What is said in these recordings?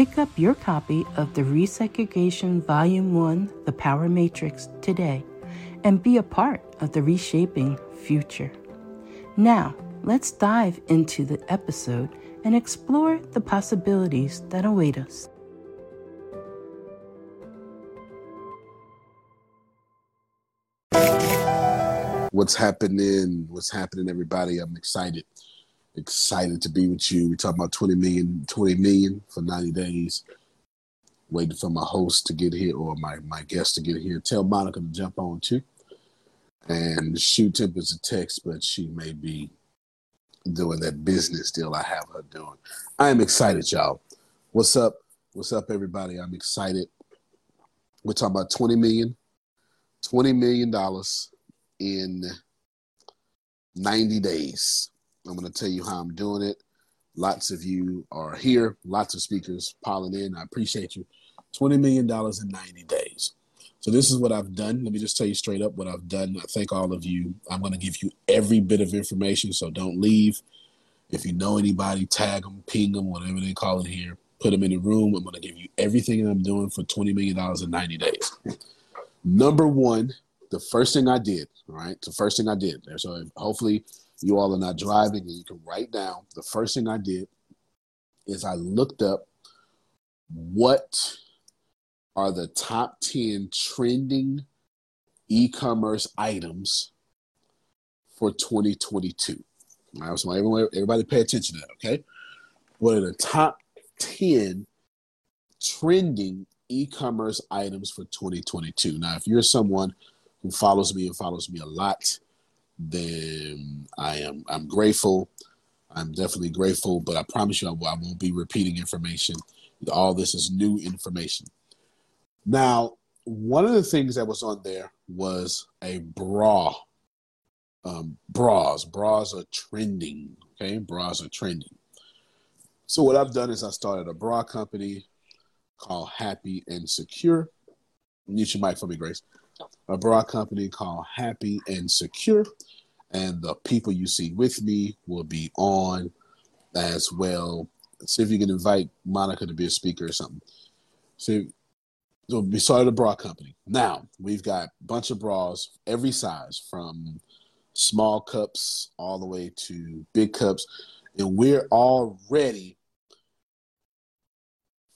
Pick up your copy of the Resegregation Volume 1 The Power Matrix today and be a part of the reshaping future. Now, let's dive into the episode and explore the possibilities that await us. What's happening? What's happening, everybody? I'm excited excited to be with you. We're talking about 20 million, 20 million for 90 days. Waiting for my host to get here or my, my guest to get here. Tell Monica to jump on too. And shoot Tempest a text, but she may be doing that business deal I have her doing. I am excited, y'all. What's up? What's up, everybody? I'm excited. We're talking about 20 million, 20 million dollars in 90 days. I'm going to tell you how I'm doing it. Lots of you are here, lots of speakers piling in. I appreciate you. $20 million in 90 days. So, this is what I've done. Let me just tell you straight up what I've done. I thank all of you. I'm going to give you every bit of information, so don't leave. If you know anybody, tag them, ping them, whatever they call it here. Put them in the room. I'm going to give you everything I'm doing for $20 million in 90 days. Number one, the first thing I did, all right? The first thing I did. So, hopefully, you all are not driving and you can write down the first thing I did is I looked up what are the top 10 trending e-commerce items for 2022. All right, so everybody, everybody pay attention to that, okay? What are the top 10 trending e-commerce items for 2022? Now, if you're someone who follows me and follows me a lot, then I am I'm grateful. I'm definitely grateful, but I promise you I, I won't be repeating information. All this is new information. Now, one of the things that was on there was a bra. Um, bras. Bras are trending. Okay, bras are trending. So what I've done is I started a bra company called Happy and Secure. Mute your mic for me, Grace. A bra company called Happy and Secure and the people you see with me will be on as well. See if you can invite Monica to be a speaker or something. So, we started a bra company. Now we've got a bunch of bras, every size, from small cups all the way to big cups, and we're already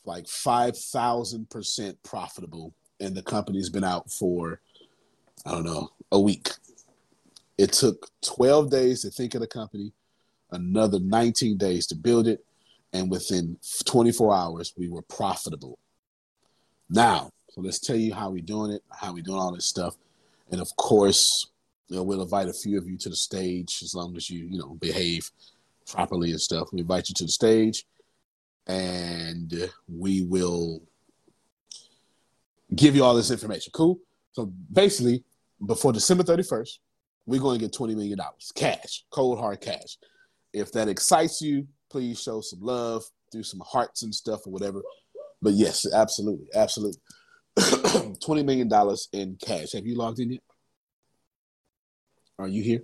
like 5,000% profitable, and the company's been out for, I don't know, a week. It took 12 days to think of the company, another 19 days to build it, and within 24 hours, we were profitable. Now, so let's tell you how we're doing it, how we're doing all this stuff. And of course, you know, we'll invite a few of you to the stage as long as you, you know, behave properly and stuff. We invite you to the stage and we will give you all this information. Cool. So basically, before December 31st, we're going to get $20 million cash, cold hard cash. If that excites you, please show some love, do some hearts and stuff or whatever. But yes, absolutely, absolutely. $20 million in cash. Have you logged in yet? Are you here?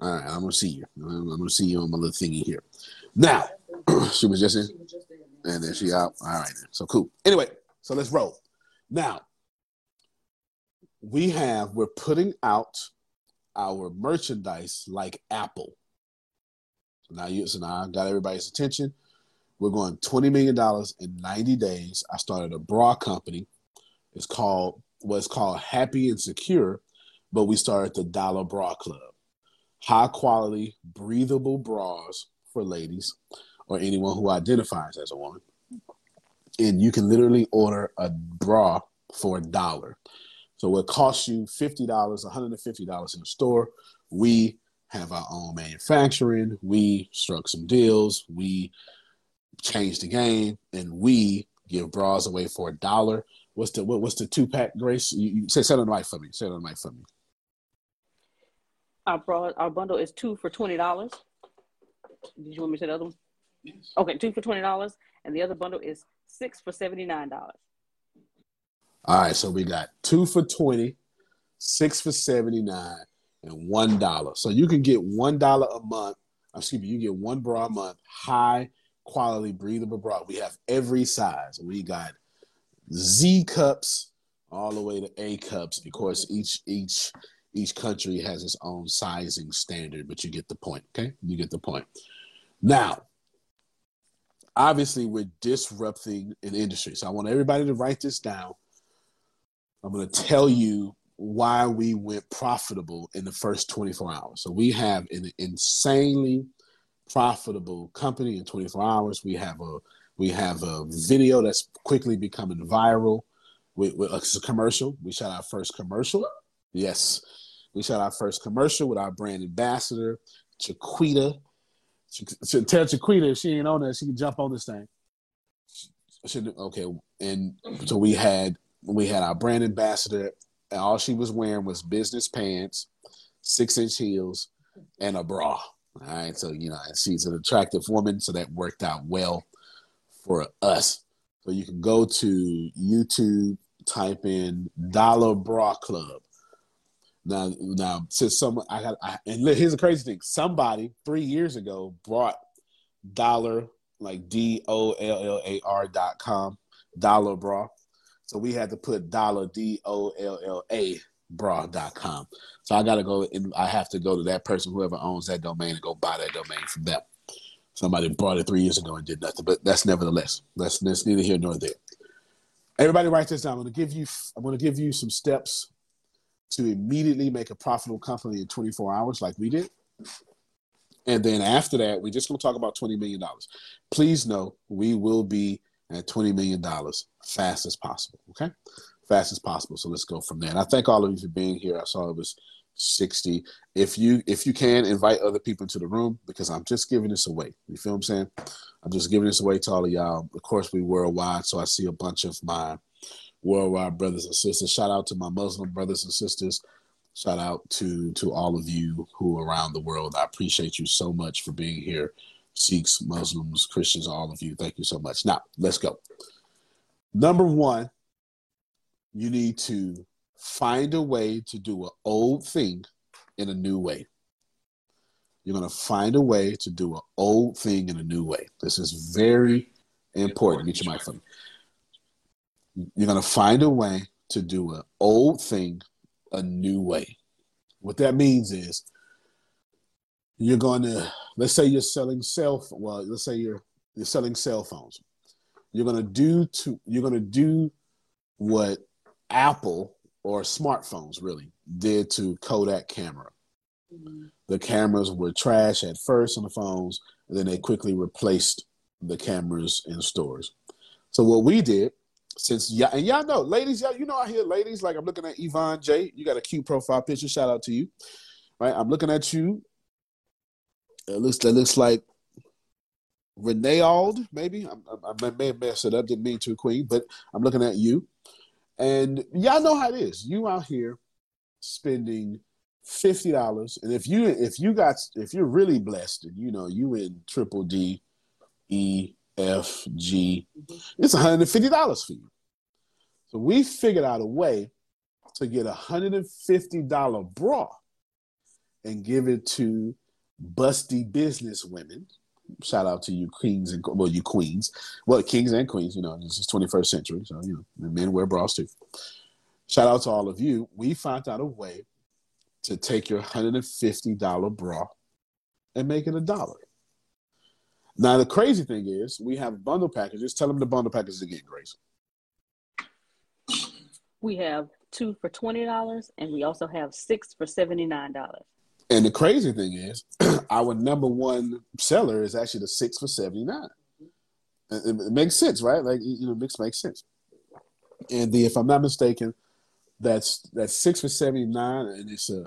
All right, I'm gonna see you. I'm gonna see you on my little thingy here. Now, she was just in, and then she out. All right, so cool. Anyway, so let's roll. Now, we have we're putting out our merchandise like Apple. So now you, so now I got everybody's attention. We're going twenty million dollars in ninety days. I started a bra company. It's called what's called Happy and Secure, but we started the Dollar Bra Club high quality, breathable bras for ladies or anyone who identifies as a woman. And you can literally order a bra for a dollar. So it costs you $50, $150 in the store. We have our own manufacturing. We struck some deals. We changed the game and we give bras away for a dollar. What's the what, what's the two pack, Grace? You, you say set on the mic for me. Set on the mic for me. Our bra, our bundle is two for twenty dollars. Did you want me to say the other one? Yes. Okay, two for twenty dollars, and the other bundle is six for seventy nine dollars. All right, so we got two for twenty, six for seventy nine, and one dollar. So you can get one dollar a month. Excuse me, you get one bra a month, high quality breathable bra. We have every size. We got Z cups all the way to A cups. Of course, each each each country has its own sizing standard, but you get the point. Okay, you get the point. Now, obviously, we're disrupting an industry, so I want everybody to write this down. I'm going to tell you why we went profitable in the first 24 hours. So we have an insanely profitable company in 24 hours. We have a we have a video that's quickly becoming viral. With, with uh, a commercial. We shot our first commercial. Yes, we shot our first commercial with our brand ambassador, Chiquita. So tell Chiquita if she ain't on there, she can jump on this thing. She, okay, and so we had we had our brand ambassador, and all she was wearing was business pants, six inch heels, and a bra. All right, so you know, she's an attractive woman, so that worked out well for us. So you can go to YouTube, type in Dollar Bra Club. Now, now, since some, I got, I, and here's the crazy thing: somebody three years ago brought dollar like D O L L A R dot com dollar bra, so we had to put dollar D O L L A bra dot com. So I got to go and I have to go to that person, whoever owns that domain, and go buy that domain from them. Somebody bought it three years ago and did nothing, but that's nevertheless that's, that's neither here nor there. Everybody, write this down. I'm to give you. I'm going to give you some steps to immediately make a profitable company in 24 hours, like we did. And then after that, we're just going to talk about $20 million. Please know we will be at $20 million fast as possible. Okay. Fast as possible. So let's go from there. And I thank all of you for being here. I saw it was 60. If you if you can invite other people into the room because I'm just giving this away. You feel what I'm saying? I'm just giving this away to all of y'all. Of course, we worldwide, so I see a bunch of my worldwide brothers and sisters. Shout out to my Muslim brothers and sisters. Shout out to to all of you who are around the world. I appreciate you so much for being here. Sikhs, Muslims, Christians, all of you. Thank you so much. Now, let's go. Number one, you need to find a way to do an old thing in a new way. You're going to find a way to do an old thing in a new way. This is very important. Get your mic from me. You're going to find a way to do an old thing a new way. What that means is you're going to let's say you're selling cell well let's say you're you're selling cell phones You're gonna do to you're gonna do what Apple or smartphones really did to Kodak camera. Mm-hmm. The cameras were trash at first on the phones, and then they quickly replaced the cameras in stores. So what we did, since y'all and y'all know, ladies, y'all, you know I hear ladies like I'm looking at Yvonne J. You got a cute profile picture. Shout out to you. Right, I'm looking at you. It looks that looks like Renee Ald, maybe. I, I, I may have messed it up. Didn't mean to, Queen, but I'm looking at you. And y'all know how it is. You out here spending fifty dollars, and if you if you got if you're really blessed, and you know you in triple D, E, F, G, mm-hmm. it's one hundred and fifty dollars for you. So we figured out a way to get a hundred and fifty dollar bra and give it to busty business women shout out to you queens and well you queens. Well kings and queens you know this is 21st century so you know men wear bras too. Shout out to all of you. We found out a way to take your $150 bra and make it a dollar. Now the crazy thing is we have bundle packages. Tell them the bundle packages again grace. We have two for $20 and we also have six for $79 and the crazy thing is, our number one seller is actually the six for seventy nine. It, it, makes sense, right? Like you know, mix makes sense. And the, if I'm not mistaken, that's that's six for seventy nine, and it's a.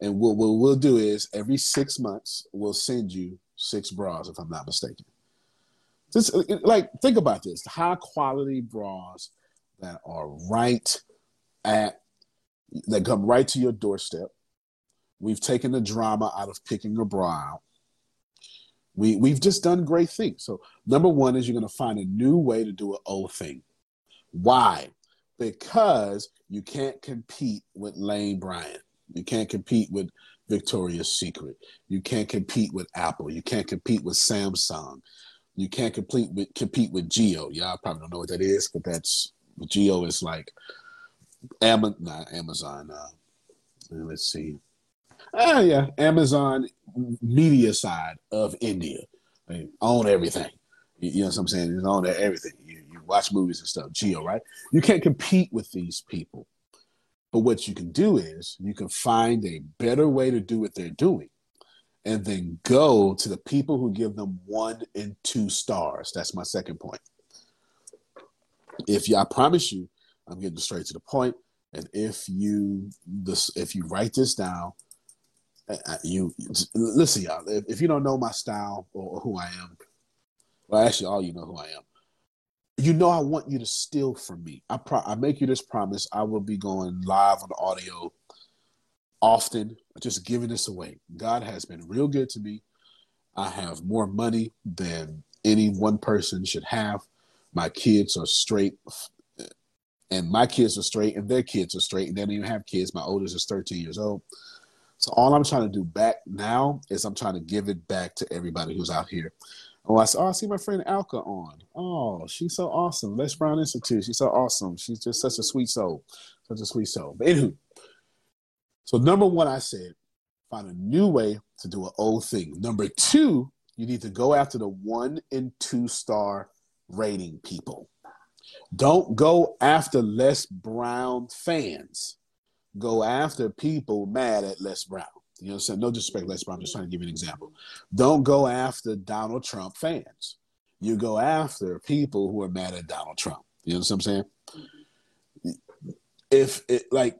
And what, what we'll do is every six months we'll send you six bras, if I'm not mistaken. Just uh, like think about this: high quality bras that are right at that come right to your doorstep We've taken the drama out of picking a bra out. We, we've just done great things. So, number one is you're going to find a new way to do an old thing. Why? Because you can't compete with Lane Bryant. You can't compete with Victoria's Secret. You can't compete with Apple. You can't compete with Samsung. You can't compete with compete with Jio. Y'all probably don't know what that is, but that's Jio is like Am- Amazon. Uh, let's see. Ah, yeah, Amazon media side of India. They own everything. You, you know what I'm saying? They own everything. You, you watch movies and stuff. Jio, right? You can't compete with these people. But what you can do is you can find a better way to do what they're doing and then go to the people who give them one and two stars. That's my second point. If you, I promise you, I'm getting straight to the point. And if you this, if you write this down, you listen, y'all. If, if, you don't know my style or, who I am, well, actually, all you know who I am. You know, I want you to steal from me. I pro- I make you this promise. I will be going live on the audio often, just giving this away. God has been real good to me. I have more money than any one person should have. My kids are straight, and my kids are straight, and their kids are straight, and they don't even have kids. My oldest is 13 years old. So all I'm trying to do back now is I'm trying to give it back to everybody who's out here. Oh, I, oh, I see my friend Alka on. Oh, she's so awesome. Les Brown Institute. She's so awesome. She's just such a sweet soul. Such a sweet soul. But anywho, so number one, I said, find a new way to do an old thing. Number two, you need to go after the one and two star rating people. Don't go after Les Brown fans go after people mad at Les Brown. You know what I'm saying? No disrespect, Les Brown. I'm just trying to give you an example. Don't go after Donald Trump fans. You go after people who are mad at Donald Trump. You know what I'm saying? If it like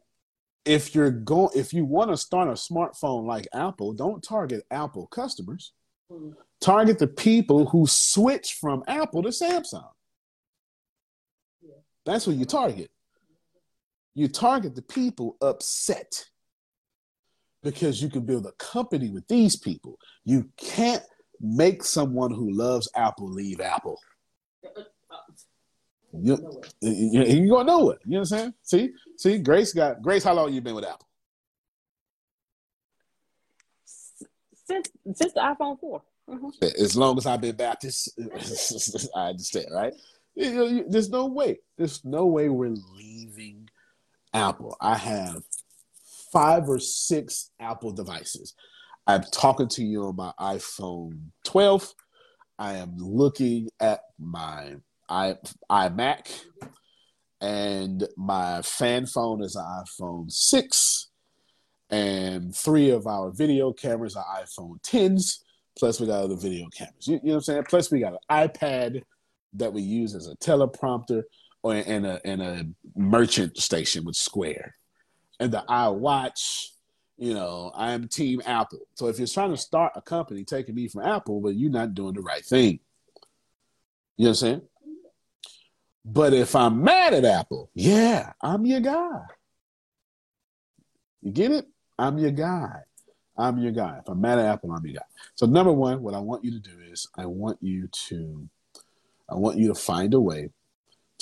if you're going if you want to start a smartphone like Apple, don't target Apple customers. Target the people who switch from Apple to Samsung. That's who you target you target the people upset because you can build a company with these people. You can't make someone who loves Apple leave Apple. You, you, you going nowhere. You know what I'm saying? See, see, Grace got Grace. How long you been with Apple? Since since the iPhone 4 mm-hmm. As long as I've been Baptist, I understand, right? You, there's no way. There's no way we're leaving Apple. I have five or six Apple devices. I'm talking to you on my iPhone 12. I am looking at my i iMac, and my fan phone is an iPhone six, and three of our video cameras are iPhone 10s. Plus, we got other video cameras. You, you know what I'm saying? Plus, we got an iPad that we use as a teleprompter in a in a merchant station with Square, and the iWatch. You know, I am Team Apple. So if you're trying to start a company taking me from Apple, but you're not doing the right thing. You know what I'm saying? But if I'm mad at Apple, yeah, I'm your guy. You get it? I'm your guy. I'm your guy. If I'm mad at Apple, I'm your guy. So number one, what I want you to do is I want you to I want you to find a way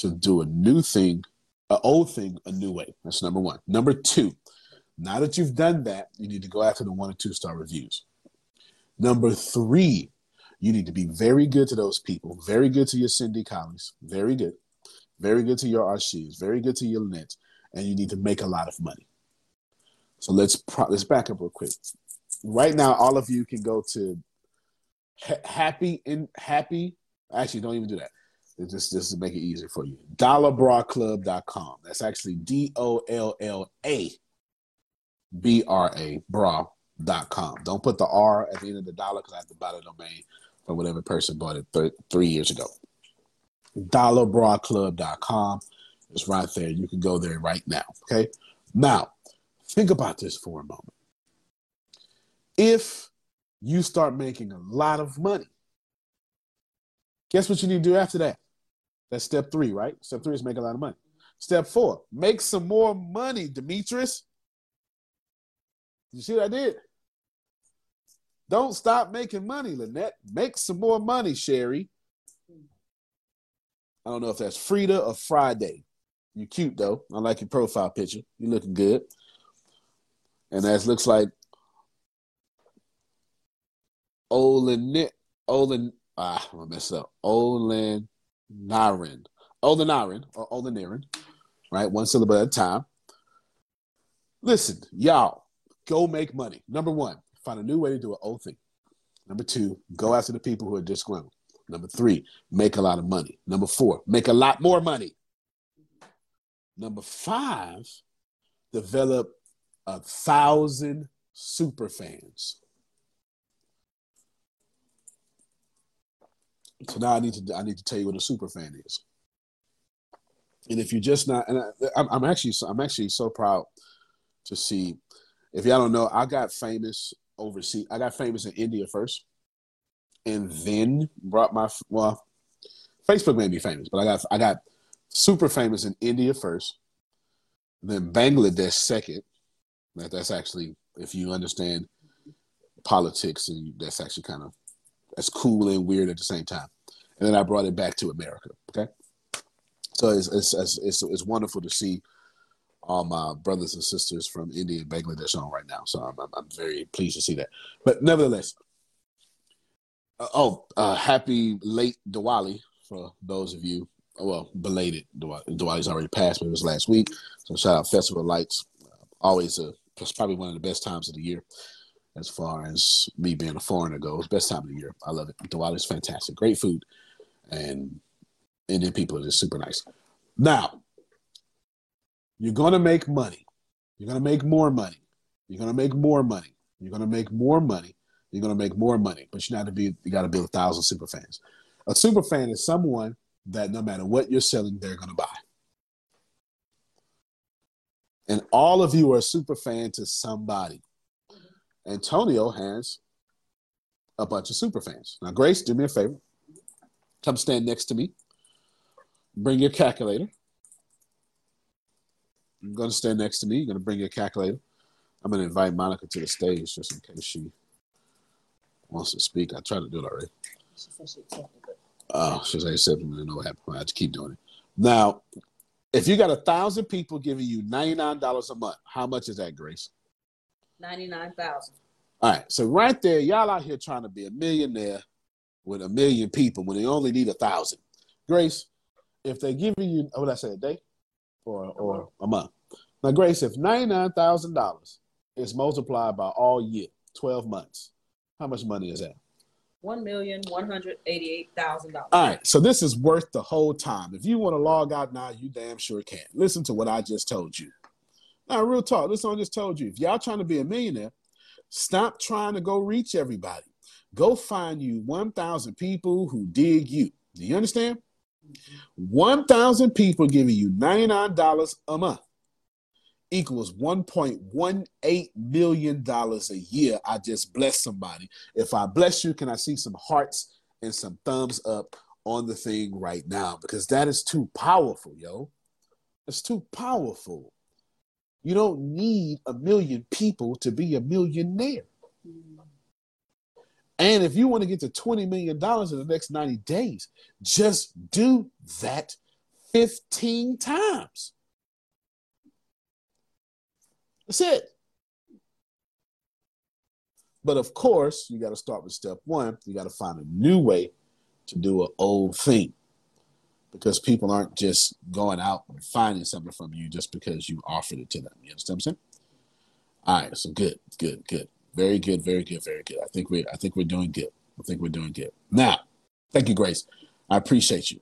to do a new thing, an old thing, a new way. That's number one. Number two, now that you've done that, you need to go after the one and two star reviews. Number three, you need to be very good to those people, very good to your Cindy Collins, very good, very good to your Arshies, very good to your Lynette, and you need to make a lot of money. So let's pro- let's back up real quick. Right now, all of you can go to ha- happy in happy. Actually, don't even do that. It's just to make it easier for you. DollarBraClub.com. That's actually D O L L A B R A bra.com. Don't put the R at the end of the dollar because I have to buy the domain from whatever person bought it th- three years ago. DollarBraClub.com is right there. You can go there right now. Okay. Now, Think about this for a moment. If you start making a lot of money, guess what you need to do after that? That's step three, right? Step three is make a lot of money. Step four, make some more money, Demetrius. You see what I did? Don't stop making money, Lynette. Make some more money, Sherry. I don't know if that's Frida or Friday. You're cute though. I like your profile picture. You're looking good and that looks like Olin Olin ah I messed up Olin Narin Olin Narin or Olin Narin, right? One syllable at a time. Listen, y'all, go make money. Number one, find a new way to do an old thing. Number two, go after the people who are disgruntled. Number three, make a lot of money. Number four, make a lot more money. Number five, develop a thousand super fans. So now I need to I need to tell you what a super fan is. And if you're just not, and I, I'm actually I'm actually so proud to see. If y'all don't know, I got famous overseas. I got famous in India first, and then brought my well, Facebook made me famous, but I got I got super famous in India first, then Bangladesh second, that, that's actually, if you understand politics, and that's actually kind of that's cool and weird at the same time. And then I brought it back to America. Okay, so it's it's it's, it's, it's wonderful to see all my brothers and sisters from India and Bangladesh on right now. So I'm, I'm, I'm very pleased to see that. But nevertheless, uh, oh, uh, happy late Diwali for those of you. Well, belated Diwali. Diwali's already passed, but it was last week. So shout out Festival Lights. Uh, always a it's probably one of the best times of the year as far as me being a foreigner goes. Best time of the year. I love it. Diwali is fantastic. Great food. And Indian people are just super nice. Now, you're going to make money. You're going to make more money. You're going to make more money. You're going to make more money. You're going to make more money. But you got to be you got to build a thousand super fans. A super fan is someone that no matter what you're selling, they're going to buy. And all of you are a super fan to somebody. Antonio has a bunch of super fans. Now, Grace, do me a favor. Come stand next to me. Bring your calculator. You're going to stand next to me. You're going to bring your calculator. I'm going to invite Monica to the stage just in case she wants to speak. I tried to do it already. She said she accepted it. Oh, she said accepted it. I know what happened. I to keep doing it. Now, if you got a thousand people giving you ninety nine dollars a month, how much is that, Grace? Ninety nine thousand. All right, so right there, y'all out here trying to be a millionaire with a million people when they only need a thousand. Grace, if they're giving you what I say a day or or a month. Now, Grace, if ninety nine thousand dollars is multiplied by all year, twelve months, how much money is that? One million one hundred eighty-eight thousand dollars. All right, so this is worth the whole time. If you want to log out now, you damn sure can. Listen to what I just told you. Now, real talk. Listen, I just told you. If y'all trying to be a millionaire, stop trying to go reach everybody. Go find you 1,000 people who dig you. Do you understand? 1,000 people giving you $99 a month equals $1.18 million a year. I just bless somebody. If I bless you, can I see some hearts and some thumbs up on the thing right now? Because that is too powerful, yo. It's too powerful. You don't need a million people to be a millionaire. Mm. And if you want to get to $20 million in the next 90 days, just do that 15 times. That's it. But of course, you got to start with step one. You got to find a new way to do an old thing because people aren't just going out and finding something from you just because you offered it to them. You understand what I'm saying? All right, so good, good, good. Very good, very good, very good. I think we I think we're doing good. I think we're doing good. Now, thank you, Grace. I appreciate you.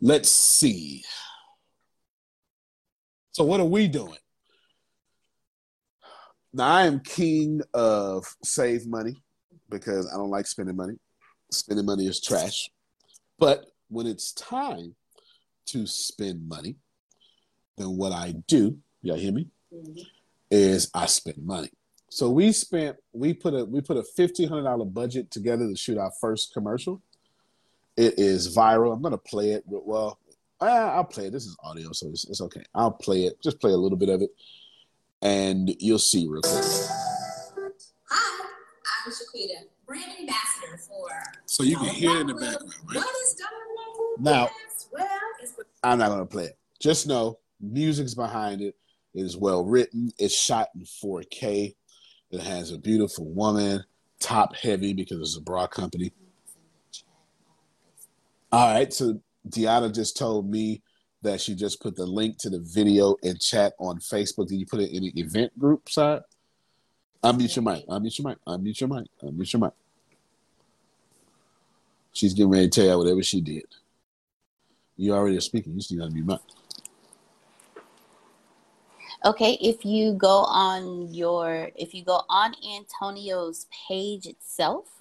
Let's see. So what are we doing? Now I am king of save money because I don't like spending money. Spending money is trash. But when it's time to spend money, then what I do, y'all hear me, mm-hmm. is I spend money. So we spent we put a we put a fifteen hundred dollar budget together to shoot our first commercial. It is viral. I'm gonna play it. Well, I'll play it. This is audio, so it's, it's okay. I'll play it. Just play a little bit of it, and you'll see real quick. Hi, I'm Shaquita, brand ambassador for. So you can hear it in the background, right? What is now, I'm not gonna play it. Just know music's behind it. It is well written. It's shot in 4K. It has a beautiful woman, top heavy because it's a bra company. All right, so Deanna just told me that she just put the link to the video in chat on Facebook. Did you put it in the event group side? Unmute your mic. Unmute your mic. Unmute your mic. Unmute your mic. She's getting ready to tell you whatever she did. You already are speaking. You still got to be mic. Okay, if you go on your, if you go on Antonio's page itself,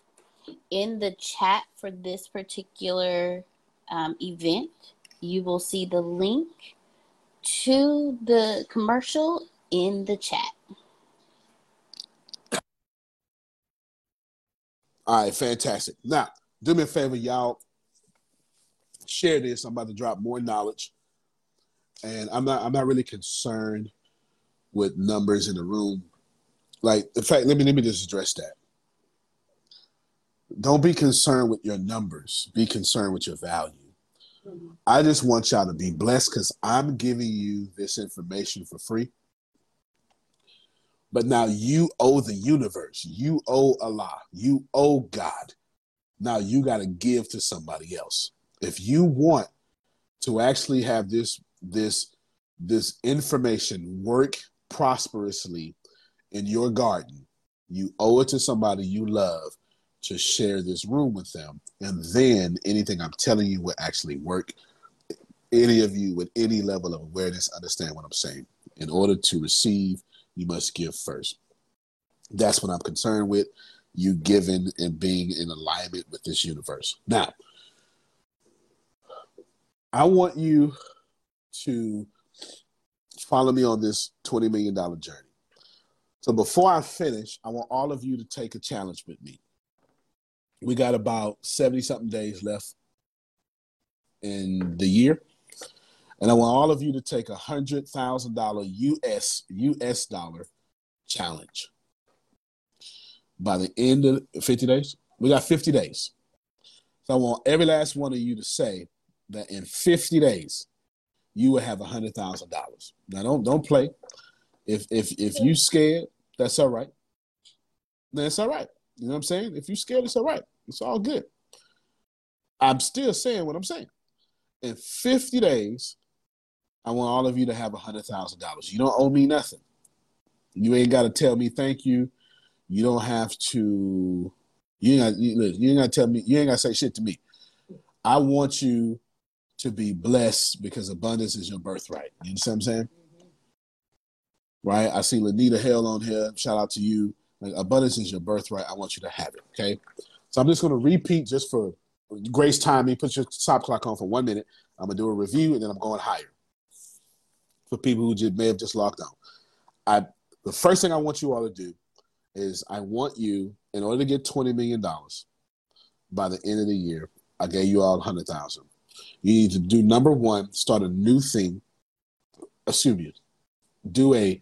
in the chat for this particular um, event, you will see the link to the commercial in the chat. All right, fantastic. Now, do me a favor, y'all. Share this. I'm about to drop more knowledge, and I'm not. I'm not really concerned with numbers in the room. Like, in fact, let me let me just address that. Don't be concerned with your numbers. Be concerned with your value. I just want y'all to be blessed because I'm giving you this information for free. But now you owe the universe. You owe Allah. You owe God. Now you got to give to somebody else. If you want to actually have this this this information work prosperously in your garden, you owe it to somebody you love to share this room with them. And then anything I'm telling you will actually work. Any of you with any level of awareness understand what I'm saying. In order to receive, you must give first. That's what I'm concerned with. You giving and being in alignment with this universe. Now, I want you to follow me on this $20 million journey. So before I finish, I want all of you to take a challenge with me. We got about 70 something days left in the year. And I want all of you to take a hundred thousand dollar US US dollar challenge. By the end of 50 days, we got 50 days. So I want every last one of you to say that in 50 days, you will have hundred thousand dollars. Now don't don't play. If if if you scared, that's all right. That's all right. You know what I'm saying? If you scared, it's all right. It's all good. I'm still saying what I'm saying. In 50 days, I want all of you to have hundred thousand dollars. You don't owe me nothing. You ain't got to tell me thank you. You don't have to You ain't got you, you ain't got to tell me. You ain't got to say shit to me. I want you to be blessed because abundance is your birthright. You understand what I'm saying? Right? I see Lanita Hell on here. Shout out to you. Like abundance is your birthright. I want you to have it. Okay. So I'm just going to repeat just for grace timing. Put your stop clock on for one minute. I'm gonna do a review and then I'm going higher for people who just may have just logged on. I the first thing I want you all to do is I want you in order to get twenty million dollars by the end of the year. I gave you all hundred thousand. You need to do number one, start a new thing. Assume you do a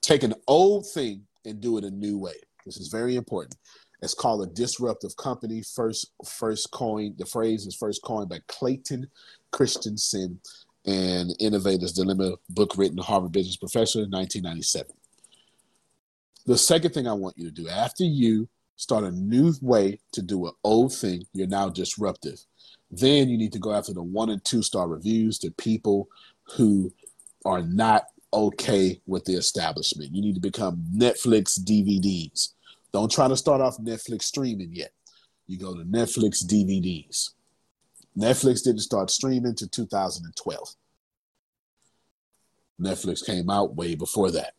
take an old thing and do it a new way. This is very important. It's called a disruptive company. First, first coined the phrase is first coined by Clayton Christensen and Innovators Dilemma, book written Harvard Business Professor in 1997. The second thing I want you to do after you start a new way to do an old thing, you're now disruptive. Then you need to go after the one and two star reviews to people who are not okay with the establishment. You need to become Netflix DVDs. Don't try to start off Netflix streaming yet. You go to Netflix DVDs. Netflix didn't start streaming to 2012. Netflix came out way before that.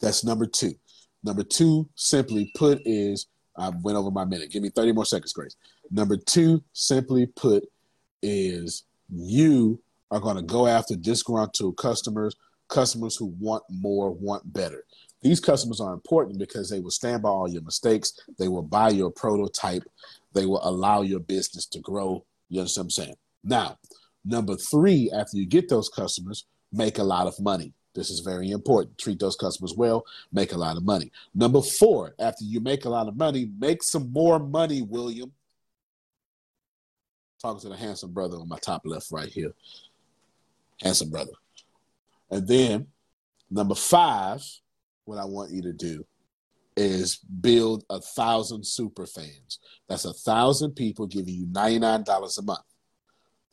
That's number two. Number two, simply put, is I went over my minute. Give me 30 more seconds, Grace. Number two, simply put, is you are going to go after disgruntled customers, customers who want more, want better. These customers are important because they will stand by all your mistakes. They will buy your prototype. They will allow your business to grow. You understand what I'm saying? Now, number three, after you get those customers, make a lot of money. This is very important. Treat those customers well, make a lot of money. Number four, after you make a lot of money, make some more money, William. Talking to the handsome brother on my top left right here. Handsome brother. And then number five, what I want you to do is build a thousand super fans. That's a thousand people giving you $99 a month.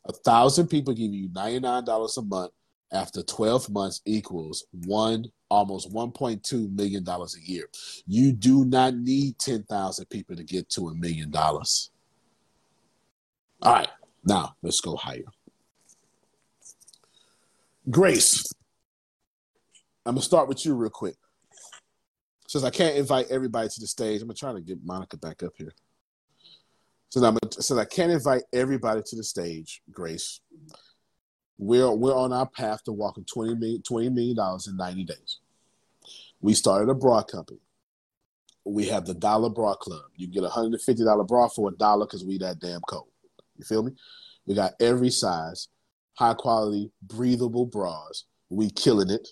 A thousand people giving you $99 a month after 12 months equals one almost 1.2 million dollars a year. You do not need 10,000 people to get to a million dollars. All right, now let's go higher. Grace, I'm gonna start with you real quick. Since I can't invite everybody to the stage, I'm gonna try to get Monica back up here. Since I'm since I can't invite everybody to the stage, Grace, we're we're on our path to walking 20 million, $20 million in 90 days. We started a bra company. We have the Dollar Bra Club. You get a $150 bra for a dollar because we that damn cold. You feel me? We got every size, high quality, breathable bras. We killing it.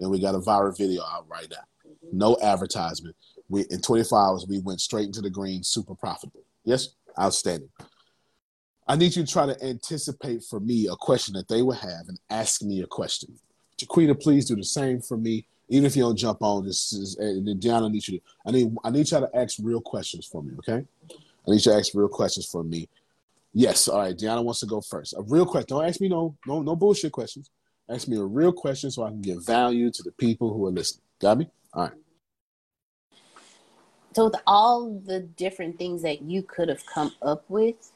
And we got a viral video out right now mm-hmm. no advertisement. We in 24 hours we went straight into the green, super profitable. Yes, outstanding. I need you to try to anticipate for me a question that they will have and ask me a question. Jaquita, please do the same for me. Even if you don't jump on this, is, and then Deanna needs you to. I need I need you to ask real questions for me. Okay, I need you to ask real questions for me. Yes, all right. Deanna wants to go first. A real question. Don't ask me no no no bullshit questions. Ask me a real question so I can give value to the people who are listening. Got me? All right. So with all the different things that you could have come up with,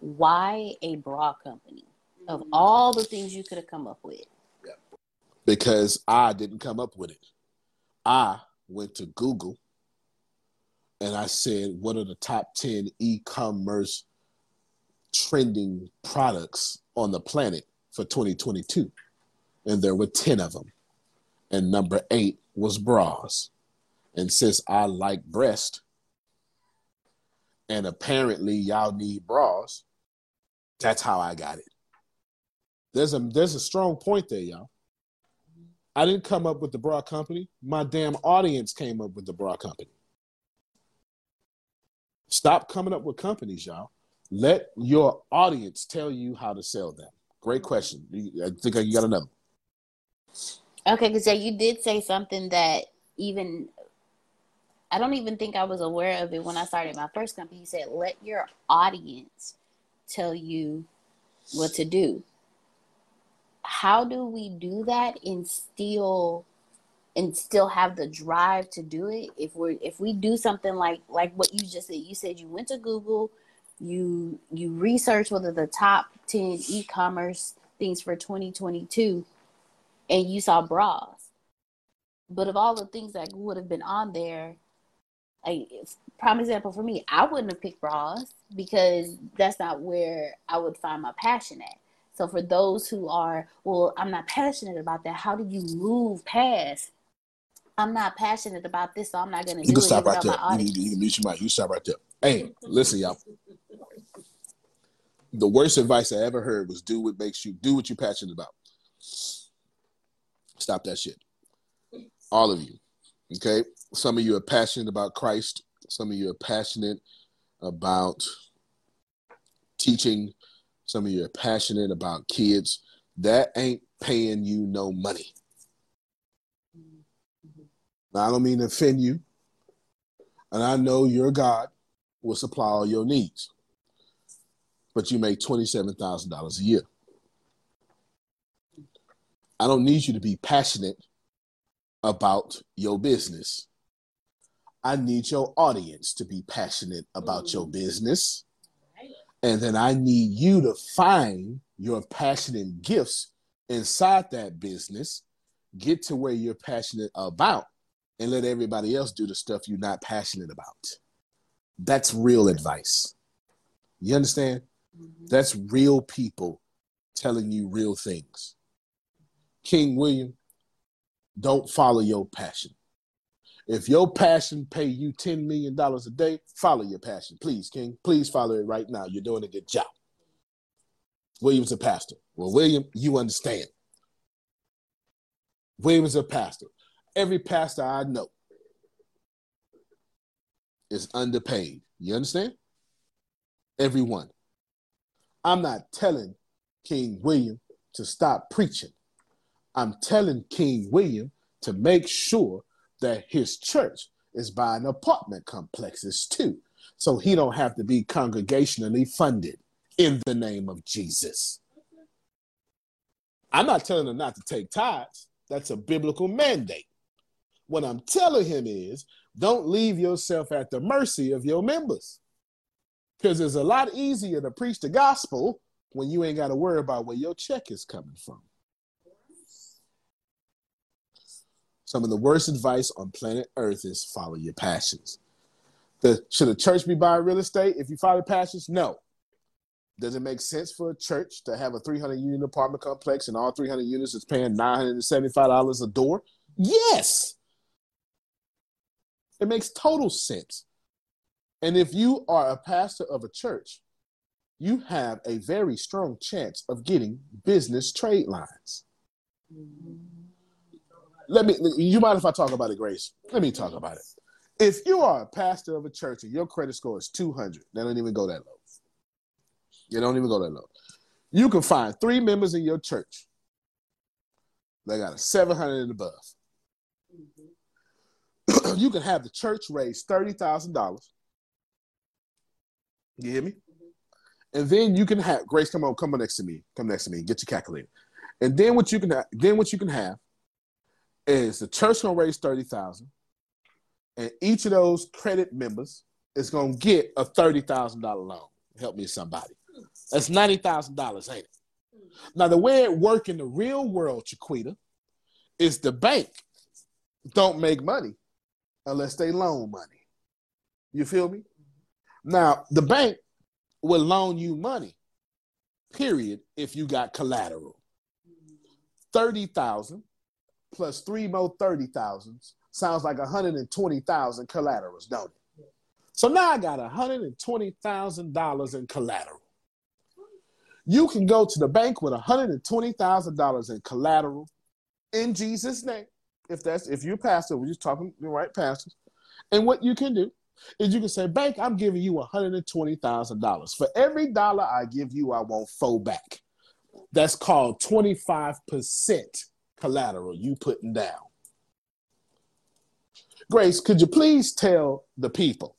why a bra company? Of mm-hmm. all the things you could have come up with. Yeah. Because I didn't come up with it. I went to Google and I said, what are the top 10 e-commerce trending products on the planet for 2022? And there were 10 of them. And number eight was bras. And since I like breast, and apparently y'all need bras, that's how I got it. There's a there's a strong point there, y'all. I didn't come up with the bra company. My damn audience came up with the bra company. Stop coming up with companies, y'all. Let your audience tell you how to sell them. Great question. I think you got another. Okay, because yeah, you did say something that even I don't even think I was aware of it when I started my first company. You said, let your audience tell you what to do. How do we do that and still and still have the drive to do it if we're if we do something like like what you just said you said you went to google you you research whether the top 10 e-commerce things for 2022 and you saw bras but of all the things that would have been on there like prime example for me i wouldn't have picked bras because that's not where i would find my passion at so for those who are well i'm not passionate about that how do you move past I'm not passionate about this, so I'm not going to do You can stop right there. You audience- you mute your mic. You stop right there. Hey, listen, y'all. The worst advice I ever heard was do what makes you do what you're passionate about. Stop that shit. All of you. Okay. Some of you are passionate about Christ. Some of you are passionate about teaching. Some of you are passionate about kids. That ain't paying you no money. Now, I don't mean to offend you. And I know your God will supply all your needs. But you make $27,000 a year. I don't need you to be passionate about your business. I need your audience to be passionate about your mm. business. And then I need you to find your passionate gifts inside that business, get to where you're passionate about, and let everybody else do the stuff you're not passionate about. That's real advice. You understand? That's real people telling you real things. King William, don't follow your passion. If your passion pay you $10 million a day, follow your passion. Please, King. Please follow it right now. You're doing a good job. William's a pastor. Well, William, you understand. William's a pastor. Every pastor I know is underpaid. You understand? Everyone. I'm not telling King William to stop preaching. I'm telling King William to make sure that his church is buying apartment complexes too, so he don't have to be congregationally funded in the name of Jesus. I'm not telling him not to take tithes. That's a biblical mandate. What I'm telling him is don't leave yourself at the mercy of your members. Because it's a lot easier to preach the gospel when you ain't got to worry about where your check is coming from. Some of the worst advice on planet Earth is follow your passions. The, should a church be buying real estate if you follow passions? No. Does it make sense for a church to have a 300 unit apartment complex and all 300 units is paying $975 a door? Yes. It makes total sense. And if you are a pastor of a church, you have a very strong chance of getting business trade lines. Let me, you mind if I talk about it, Grace? Let me talk about it. If you are a pastor of a church and your credit score is 200, they don't even go that low. You don't even go that low. You can find three members in your church. They got a 700 and above. you can have the church raise $30,000. You hear me? And then you can have Grace. Come on, come on next to me. Come next to me. Get your calculator. And then what you can have, then what you can have is the church gonna raise thirty thousand, and each of those credit members is gonna get a thirty thousand dollar loan. Help me, somebody. That's ninety thousand dollars, ain't it? Now the way it work in the real world, Chiquita, is the bank don't make money unless they loan money. You feel me? Now the bank will loan you money, period, if you got collateral. 30,000 plus three more 30,000s sounds like 120,000 collaterals, don't it? So now I got $120,000 in collateral. You can go to the bank with $120,000 in collateral in Jesus' name. If that's if you're pastor, we're just talking the right pastors. And what you can do is you can say, Bank, I'm giving you $120,000. For every dollar I give you, I want four back. That's called 25% collateral you putting down. Grace, could you please tell the people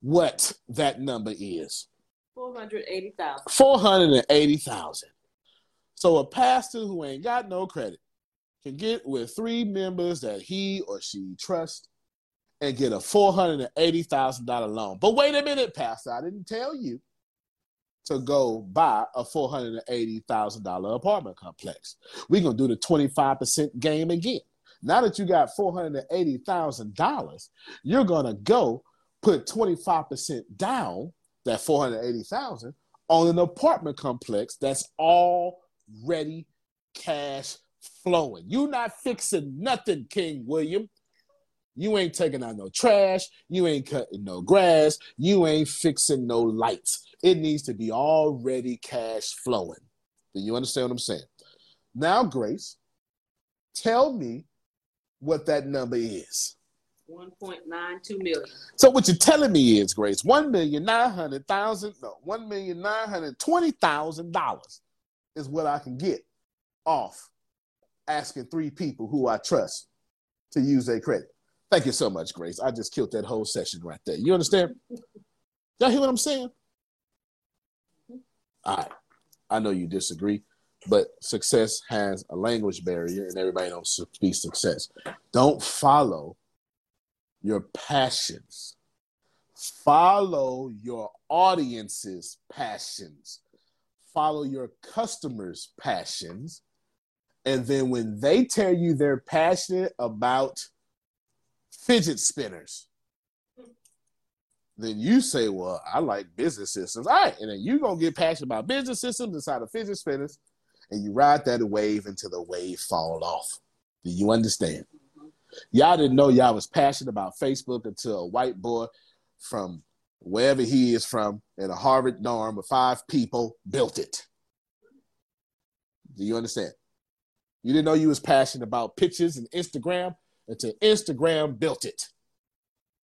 what that number is? Four hundred eighty thousand. 480,000. So a pastor who ain't got no credit can get with three members that he or she trusts and get a $480,000 loan. But wait a minute, Pastor, I didn't tell you to go buy a $480,000 apartment complex. We're going to do the 25% game again. Now that you got $480,000, you're going to go put 25% down that 480,000 on an apartment complex that's already cash flowing. You're not fixing nothing, King William. You ain't taking out no trash. You ain't cutting no grass. You ain't fixing no lights. It needs to be already cash flowing. Do you understand what I'm saying? Now, Grace, tell me what that number is. 1.92 million. So what you're telling me is, Grace, one million nine hundred thousand, no, one million nine hundred twenty thousand dollars is what I can get off asking three people who I trust to use their credit. Thank you so much, Grace. I just killed that whole session right there. You understand? Y'all hear what I'm saying? Mm-hmm. All right. I know you disagree, but success has a language barrier and everybody don't speak success. Don't follow your passions. Follow your audience's passions. Follow your customers' passions. And then when they tell you they're passionate about fidget spinners, then you say, Well, I like business systems. All right. And then you're going to get passionate about business systems inside of fidget spinners, and you ride that wave until the wave fall off. Do you understand? Y'all didn't know y'all was passionate about Facebook until a white boy from wherever he is from in a Harvard dorm with five people built it. Do you understand? You didn't know you was passionate about pictures and Instagram until Instagram built it.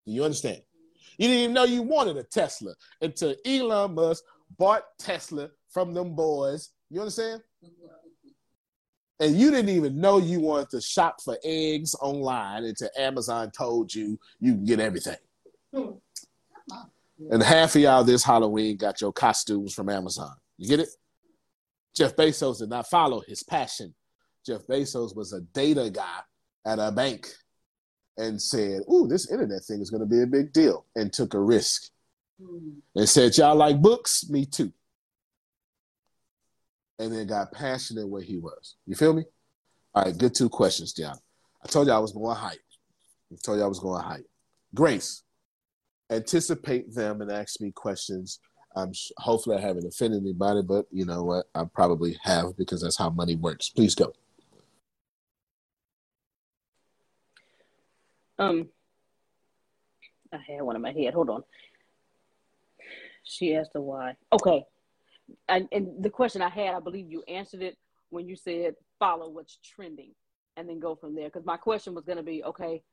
Do you understand? You didn't even know you wanted a Tesla until Elon Musk bought Tesla from them boys. You understand? And you didn't even know you wanted to shop for eggs online until Amazon told you you can get everything. And half of y'all this Halloween got your costumes from Amazon. You get it? Jeff Bezos did not follow his passion. Jeff Bezos was a data guy at a bank and said, Ooh, this internet thing is going to be a big deal, and took a risk. Hmm. And said, Y'all like books? Me too. And then got passionate where he was. You feel me? All right, good two questions, John. I told you I was going hype. I told you I was going hype. Grace, anticipate them and ask me questions. I'm hopefully I haven't offended anybody, but you know what? I probably have because that's how money works. Please go. Um, I had one in my head. Hold on. She asked her why. Okay. And, and the question I had, I believe you answered it when you said follow what's trending and then go from there. Because my question was going to be okay,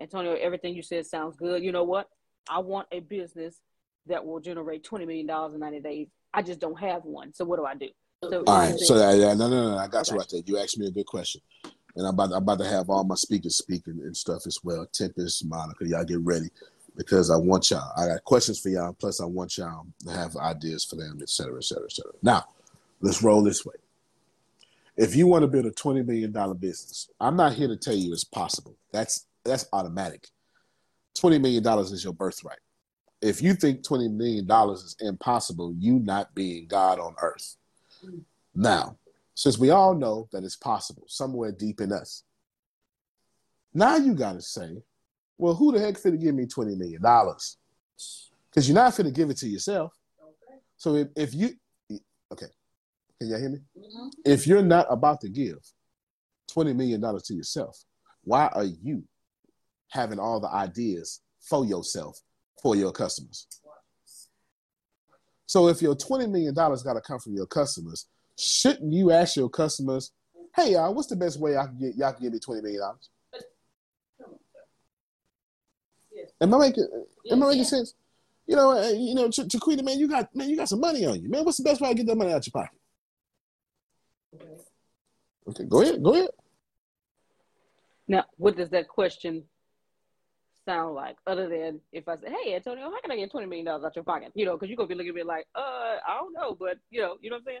Antonio, everything you said sounds good. You know what? I want a business that will generate $20 million in 90 days. I just don't have one. So what do I do? So, all right. So yeah, yeah, no, no, no. I got okay. you right there. You asked me a good question and I'm about, I'm about to have all my speakers speaking and stuff as well. Tempest, Monica, y'all get ready because I want y'all. I got questions for y'all. Plus, I want y'all to have ideas for them, et cetera, et cetera, et cetera. Now, let's roll this way. If you want to build a twenty million dollar business, I'm not here to tell you it's possible. That's that's automatic. Twenty million dollars is your birthright. If you think twenty million dollars is impossible, you not being God on earth. Now, since we all know that it's possible somewhere deep in us. Now you got to say, well, who the heck finna give me $20 million? Because you're not finna give it to yourself. Okay. So if, if you, okay, can y'all hear me? Mm-hmm. If you're not about to give $20 million to yourself, why are you having all the ideas for yourself, for your customers? So if your $20 million got to come from your customers, shouldn't you ask your customers, hey y'all, what's the best way I can get y'all can give me twenty million dollars? Am I making am I making sense? You know, uh, you know, Ch- Chiquita, man, you got man, you got some money on you, man. What's the best way to get that money out your pocket? Okay, go ahead, go ahead. Now, what does that question sound like? Other than if I say, "Hey, Antonio, how can I get twenty million dollars out your pocket?" You know, because you're gonna be looking at me like, "Uh, I don't know," but you know, you know what I'm saying?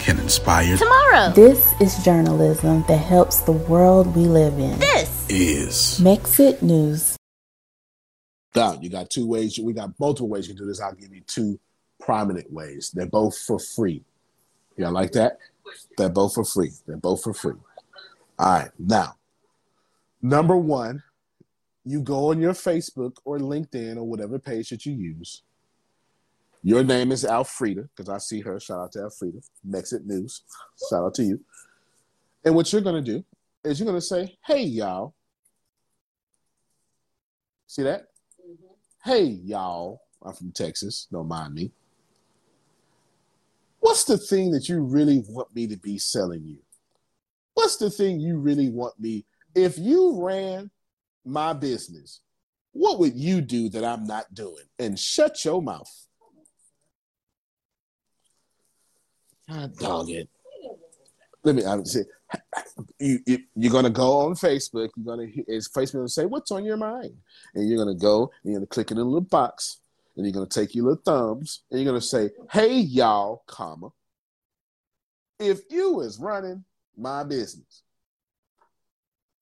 can inspire tomorrow. This is journalism that helps the world we live in. This is Mexit News. Now, you got two ways. We got multiple ways you can do this. I'll give you two prominent ways. They're both for free. Y'all like that? They're both for free. They're both for free. All right. Now, number one, you go on your Facebook or LinkedIn or whatever page that you use. Your name is Alfreda, because I see her. Shout out to Alfreda. Mexit News. Shout out to you. And what you're going to do is you're going to say, hey, y'all. See that? Mm-hmm. Hey, y'all. I'm from Texas. Don't mind me. What's the thing that you really want me to be selling you? What's the thing you really want me? If you ran my business, what would you do that I'm not doing? And shut your mouth. God dog it. Let me I would say you, you are gonna go on Facebook. You're gonna is Facebook gonna say what's on your mind, and you're gonna go and you're gonna click in a little box, and you're gonna take your little thumbs, and you're gonna say, "Hey y'all, comma, if you was running my business,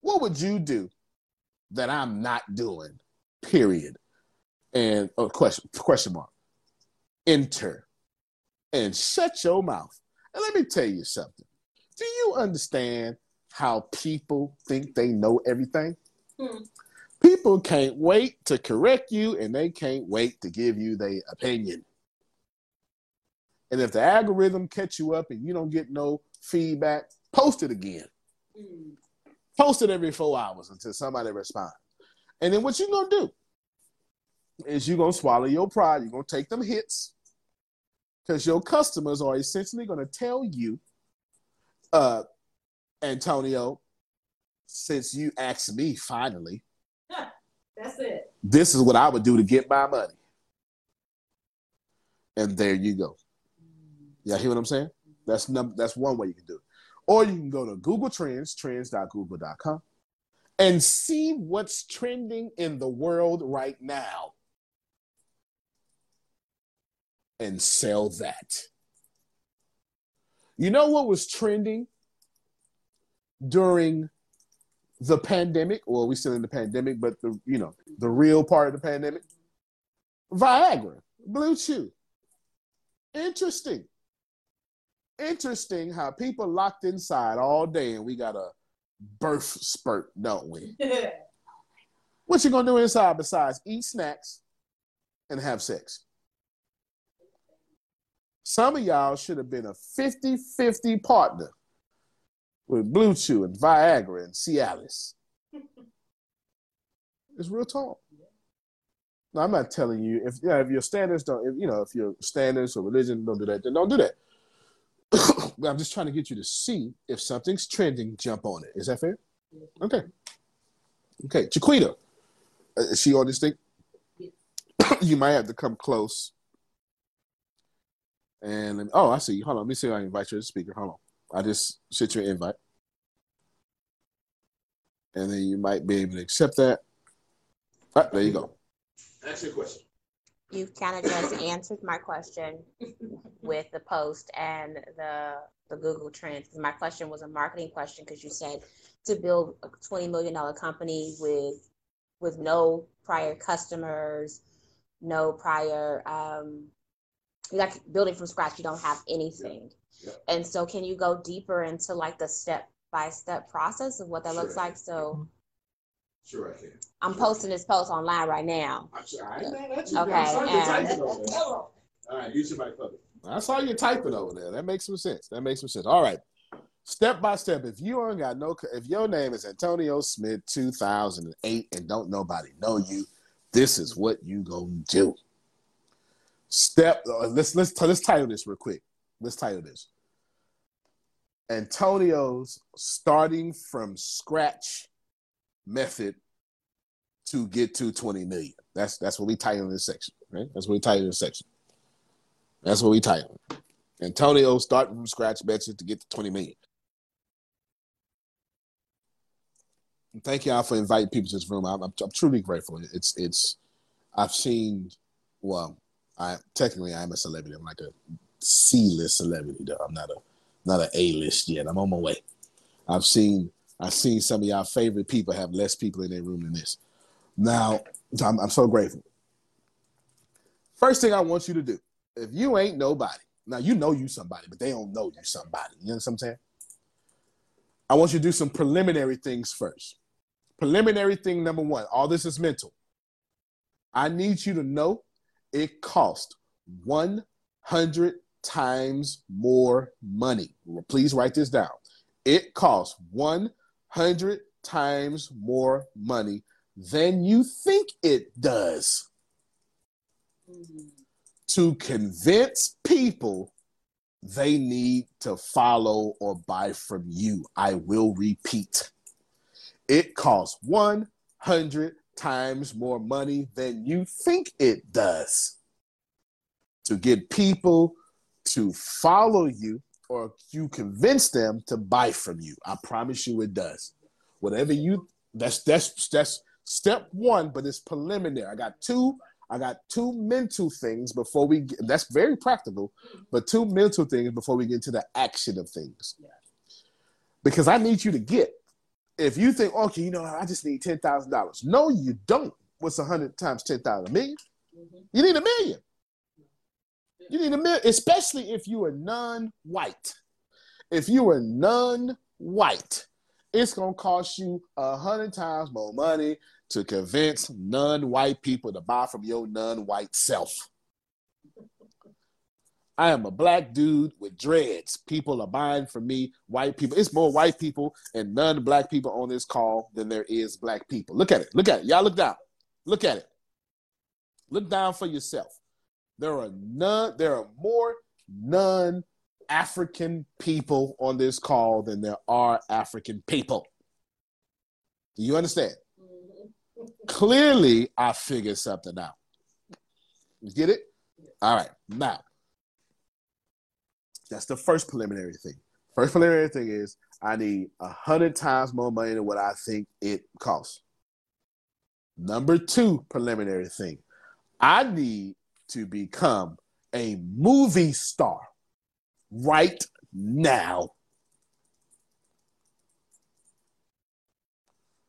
what would you do that I'm not doing?" Period. And oh, question question mark. Enter and shut your mouth. And let me tell you something. Do you understand how people think they know everything? Hmm. People can't wait to correct you and they can't wait to give you their opinion. And if the algorithm catch you up and you don't get no feedback, post it again. Hmm. Post it every four hours until somebody responds. And then what you're gonna do is you're gonna swallow your pride, you're gonna take them hits, because your customers are essentially going to tell you, uh, Antonio, since you asked me finally, that's it. This is what I would do to get my money. And there you go. Yeah, hear what I'm saying? That's num- that's one way you can do it. Or you can go to Google Trends, trends.google.com, and see what's trending in the world right now and sell that. You know what was trending during the pandemic? Well, we're still in the pandemic, but the you know the real part of the pandemic, Viagra, BlueChew. Interesting. Interesting how people locked inside all day and we got a birth spurt, don't we? what you gonna do inside besides eat snacks and have sex? Some of y'all should have been a 50 50 partner with BlueChew and Viagra and Cialis. It's real talk. No, I'm not telling you if yeah, if your standards don't, if, you know, if your standards or religion don't do that, then don't do that. I'm just trying to get you to see if something's trending, jump on it. Is that fair? Okay. Okay, Chiquita, uh, is she on this thing? you might have to come close and oh, I see. Hold on. Let me see if I invite you to speaker. Hold on. I just sent you an invite. And then you might be able to accept that. Right, there you go. Ask your question. You've kind of just answered my question with the post and the the Google Trends. My question was a marketing question because you said to build a twenty million dollar company with with no prior customers, no prior um, like building from scratch you don't have anything yeah. Yeah. and so can you go deeper into like the step by step process of what that sure. looks like so Sure, I can. I'm posting this post online right now. I, I ain't mad at you. Okay, I saw you typing over there. All right, use your mic for. I saw you typing over there. That makes some sense. That makes some sense. All right. Step by step, if you ain't got no, if your name is Antonio Smith 2008 and don't nobody know you, this is what you gonna do. Step. uh, let's let's let's title this real quick. Let's title this. Antonio's starting from scratch method to get to 20 million. That's that's what we title this section, right? That's what we title this section. That's what we title. Antonio starting from scratch method to get to 20 million. Thank y'all for inviting people to this room. I'm, I'm, I'm truly grateful. It's it's I've seen well, I technically I'm a celebrity. I'm like a C-list celebrity though. I'm not a not an A-list yet. I'm on my way. I've seen I've seen some of y'all favorite people have less people in their room than this. Now, I'm, I'm so grateful. First thing I want you to do, if you ain't nobody, now you know you somebody, but they don't know you somebody. You know what I'm saying? I want you to do some preliminary things first. Preliminary thing number one, all this is mental. I need you to know it cost 100 times more money. Please write this down. It costs 100 times more money than you think it does to convince people they need to follow or buy from you. I will repeat. It costs 100 times more money than you think it does to get people to follow you or you convince them to buy from you. I promise you it does. Whatever you that's that's that's step 1, but it's preliminary. I got two I got two mental things before we get, that's very practical, but two mental things before we get into the action of things. Because I need you to get if you think, okay, you know, I just need ten thousand dollars. No, you don't. What's a hundred times ten thousand? A 1000000 mm-hmm. You need a million. You need a million, especially if you are non-white. If you are non-white, it's gonna cost you a hundred times more money to convince non-white people to buy from your non-white self. I am a black dude with dreads. People are buying from me. White people. It's more white people and non-black people on this call than there is black people. Look at it. Look at it. Y'all look down. Look at it. Look down for yourself. There are none. There are more non-African people on this call than there are African people. Do you understand? Mm-hmm. Clearly, I figured something out. You get it? All right. Now, that's the first preliminary thing. First preliminary thing is I need a hundred times more money than what I think it costs. Number two preliminary thing, I need to become a movie star right now.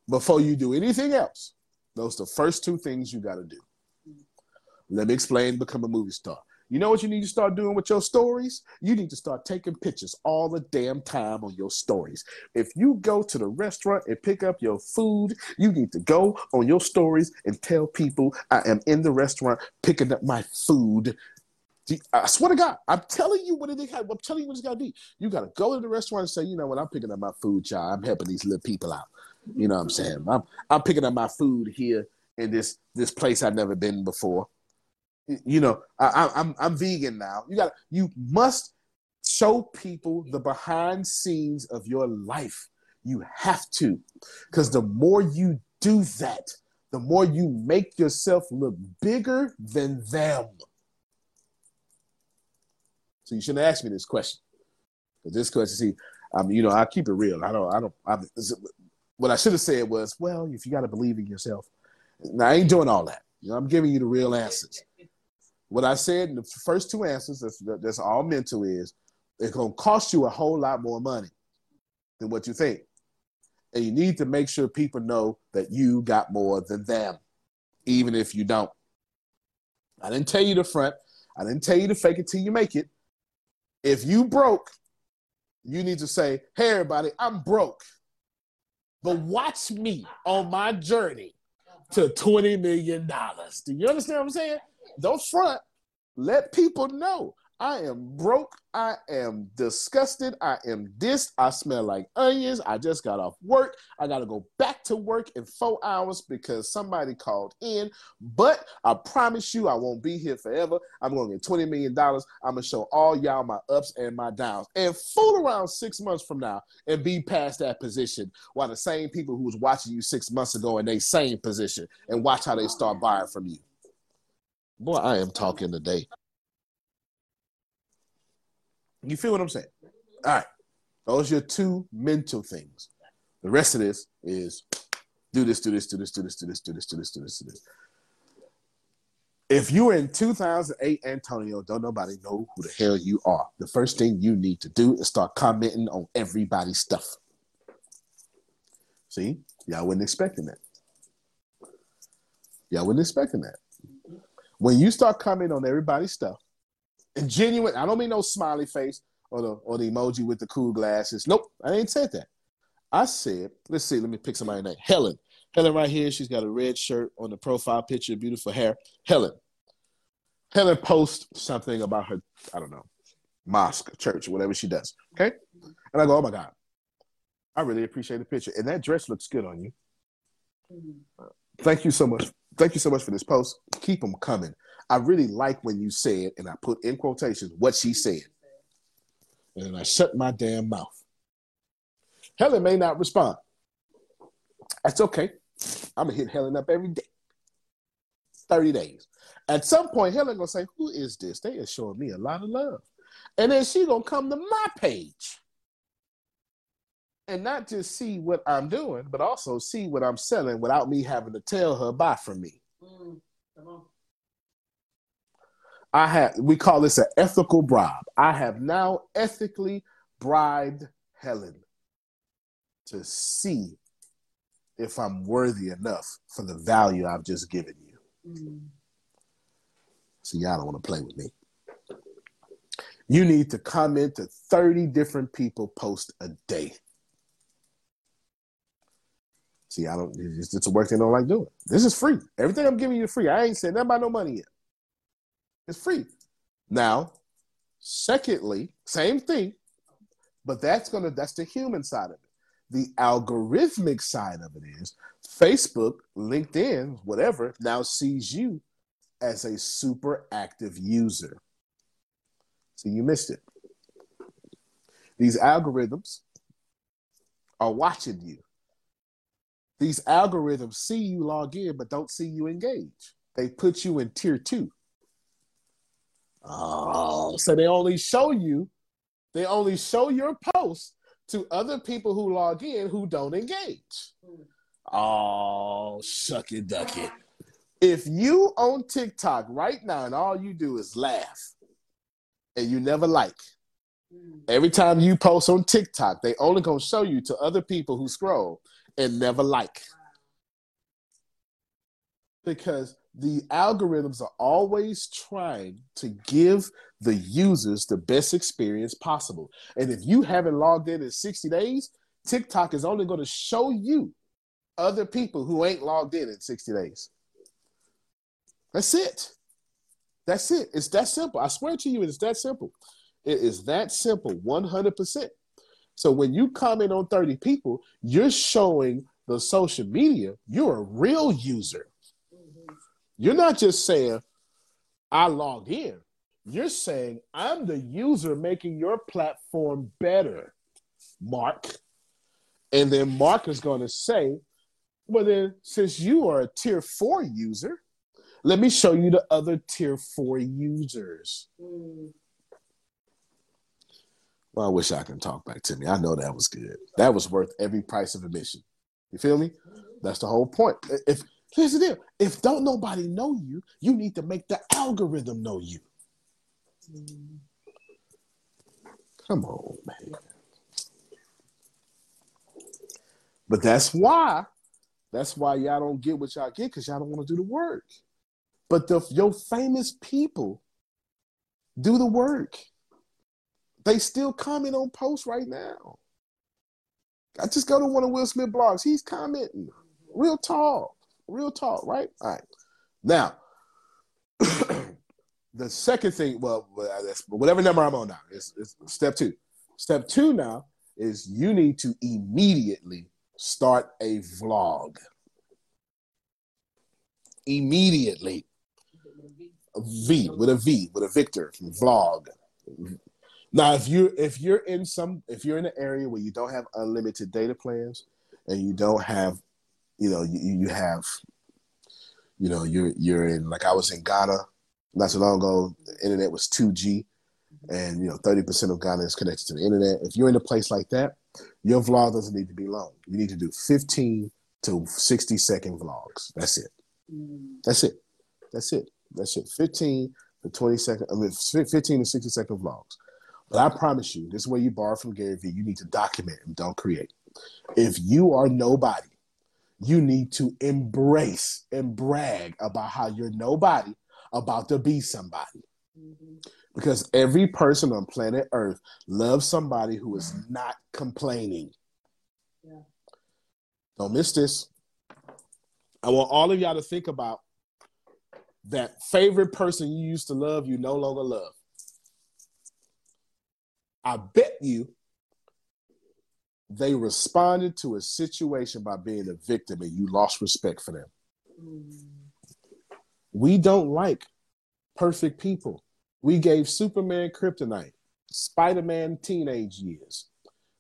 Before you do anything else, those are the first two things you got to do. Let me explain become a movie star. You know what you need to start doing with your stories? You need to start taking pictures all the damn time on your stories. If you go to the restaurant and pick up your food, you need to go on your stories and tell people I am in the restaurant picking up my food. I swear to God, I'm telling you what it is. I'm telling you what it's gotta be. You gotta go to the restaurant and say, you know what, I'm picking up my food, child. I'm helping these little people out. You know what I'm saying? I'm I'm picking up my food here in this this place I've never been before you know I, i'm i'm vegan now. You got you must show people the behind scenes of your life. You have to because the more you do that the more you make yourself look bigger than them. So you shouldn't ask me this question. Because this question see um, you know i keep it real. I don't i don't I, what i should have said was well if you got to believe in yourself now i ain't doing all that. You know i'm giving you the real answers what I said in the first two answers, that's, that's all mental, is it's going to cost you a whole lot more money than what you think. And you need to make sure people know that you got more than them, even if you don't. I didn't tell you the front. I didn't tell you to fake it till you make it. If you broke, you need to say, hey, everybody, I'm broke. But watch me on my journey to $20 million. Do you understand what I'm saying? Don't front. Let people know I am broke. I am disgusted. I am this. I smell like onions. I just got off work. I got to go back to work in four hours because somebody called in. But I promise you, I won't be here forever. I'm going to get $20 million. I'm going to show all y'all my ups and my downs and fool around six months from now and be past that position while the same people who was watching you six months ago in their same position and watch how they start buying from you. Boy, I am talking today. You feel what I'm saying? All right. Those are your two mental things. The rest of this is do this, do this, do this, do this, do this, do this, do this, do this, do this. If you were in 2008, Antonio, don't nobody know who the hell you are. The first thing you need to do is start commenting on everybody's stuff. See, y'all wasn't expecting that. Y'all wasn't expecting that. When you start commenting on everybody's stuff, and genuine. I don't mean no smiley face or the or the emoji with the cool glasses. Nope, I ain't said that. I said, let's see, let me pick somebody name. Helen. Helen right here. She's got a red shirt on the profile picture, beautiful hair. Helen. Helen posts something about her, I don't know, mosque, church, whatever she does. Okay. And I go, oh my God. I really appreciate the picture. And that dress looks good on you. Mm-hmm. Thank you so much. Thank you so much for this post. Keep them coming. I really like when you said, and I put in quotations what she said. And I shut my damn mouth. Helen may not respond. That's okay. I'm gonna hit Helen up every day. 30 days. At some point, Helen gonna say, Who is this? They are showing me a lot of love. And then she gonna come to my page and not just see what I'm doing, but also see what I'm selling without me having to tell her buy from me. Mm, I have we call this an ethical bribe. I have now ethically bribed Helen to see if I'm worthy enough for the value I've just given you. Mm. See, y'all don't want to play with me. You need to comment to 30 different people post a day. See, I don't, it's, it's a work they don't like doing. This is free. Everything I'm giving you is free. I ain't saying nothing about no money yet. It's free. Now, secondly, same thing, but that's gonna that's the human side of it. The algorithmic side of it is Facebook, LinkedIn, whatever, now sees you as a super active user. So you missed it. These algorithms are watching you. These algorithms see you log in, but don't see you engage. They put you in tier two. Oh, so they only show you, they only show your post to other people who log in who don't engage. Oh, shuck it, duck it. If you on TikTok right now and all you do is laugh and you never like, every time you post on TikTok, they only gonna show you to other people who scroll and never like. Because the algorithms are always trying to give the users the best experience possible. And if you haven't logged in in 60 days, TikTok is only going to show you other people who ain't logged in in 60 days. That's it. That's it. It's that simple. I swear to you, it's that simple. It is that simple, 100%. So when you comment on 30 people, you're showing the social media you're a real user. You're not just saying, I logged in. You're saying, I'm the user making your platform better, Mark. And then Mark is going to say, well, then, since you are a tier four user, let me show you the other tier four users. Mm. Well, I wish I can talk back to me. I know that was good. That was worth every price of admission. You feel me? That's the whole point. If Here's the deal. If don't nobody know you, you need to make the algorithm know you. Come on, man. But that's why, that's why y'all don't get what y'all get, because y'all don't want to do the work. But the your famous people do the work. They still comment on posts right now. I just go to one of Will Smith blogs. He's commenting. Real tall. Real tall, right? All right. Now, the second thing, well, whatever number I'm on now, is, is step two. Step two now is you need to immediately start a vlog. Immediately. A V with a V with a Victor vlog. Now, if you if you're in some if you're in an area where you don't have unlimited data plans and you don't have, you know, you, you have, you know, you're you're in like I was in Ghana not so long ago. The internet was 2G, and you know, 30% of Ghana is connected to the internet. If you're in a place like that, your vlog doesn't need to be long. You need to do 15 to 60 second vlogs. That's it. Mm. That's it. That's it. That's it. 15 to 20 second, I mean, 15 to 60 second vlogs. But I promise you, this is where you borrow from Gary Vee. You need to document and don't create. If you are nobody, you need to embrace and brag about how you're nobody about to be somebody. Mm-hmm. Because every person on planet Earth loves somebody who is not complaining. Yeah. Don't miss this. I want all of y'all to think about that favorite person you used to love, you no longer love. I bet you they responded to a situation by being a victim and you lost respect for them. Mm. We don't like perfect people. We gave Superman kryptonite, Spider Man teenage years.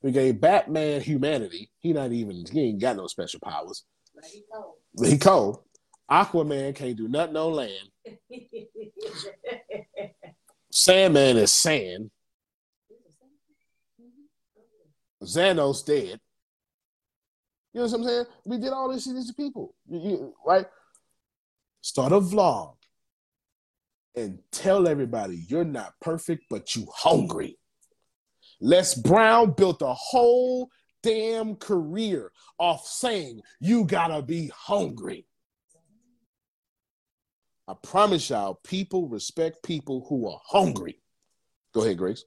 We gave Batman humanity. He not even he ain't got no special powers. He cold. He cold. Aquaman can't do nothing on land. Sandman is sand. Thanos dead. You know what I'm saying? We did all this to these people, you, you, right? Start a vlog and tell everybody you're not perfect, but you hungry. Les Brown built a whole damn career off saying you gotta be hungry. I promise y'all, people respect people who are hungry. Go ahead, Grace.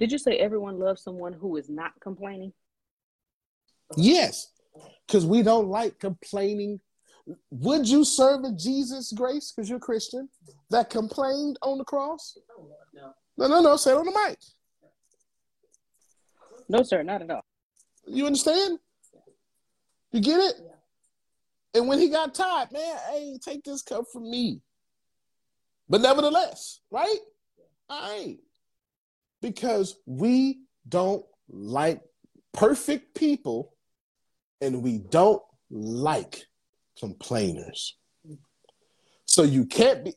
Did you say everyone loves someone who is not complaining? Yes, because we don't like complaining would you serve a Jesus grace because you're a Christian that complained on the cross? No. No, no, no. Say it on the mic. No, sir, not at all. You understand? You get it? And when he got tired, man, hey, take this cup from me. But nevertheless, right? All right. Because we don't like perfect people and we don't like complainers. So you can't be.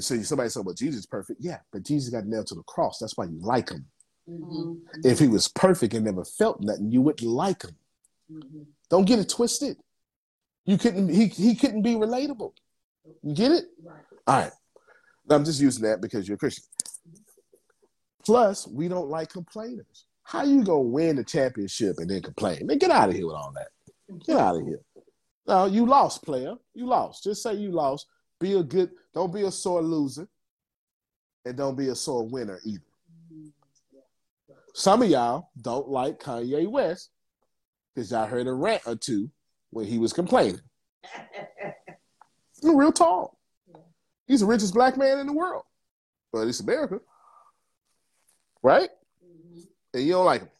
So somebody said, "Well, Jesus is perfect." Yeah, but Jesus got nailed to the cross. That's why you like him. Mm-hmm. If he was perfect and never felt nothing, you wouldn't like him. Mm-hmm. Don't get it twisted. You couldn't. He he couldn't be relatable. You get it? Right. All right. Now, I'm just using that because you're a Christian. Plus, we don't like complainers. How you gonna win the championship and then complain? Man, get out of here with all that. Get out of here. No, you lost, player. You lost. Just say you lost. Be a good. Don't be a sore loser, and don't be a sore winner either. Some of y'all don't like Kanye West because y'all heard a rant or two when he was complaining. real tall. He's the richest black man in the world. But it's America. Right? Mm-hmm. And you don't like him.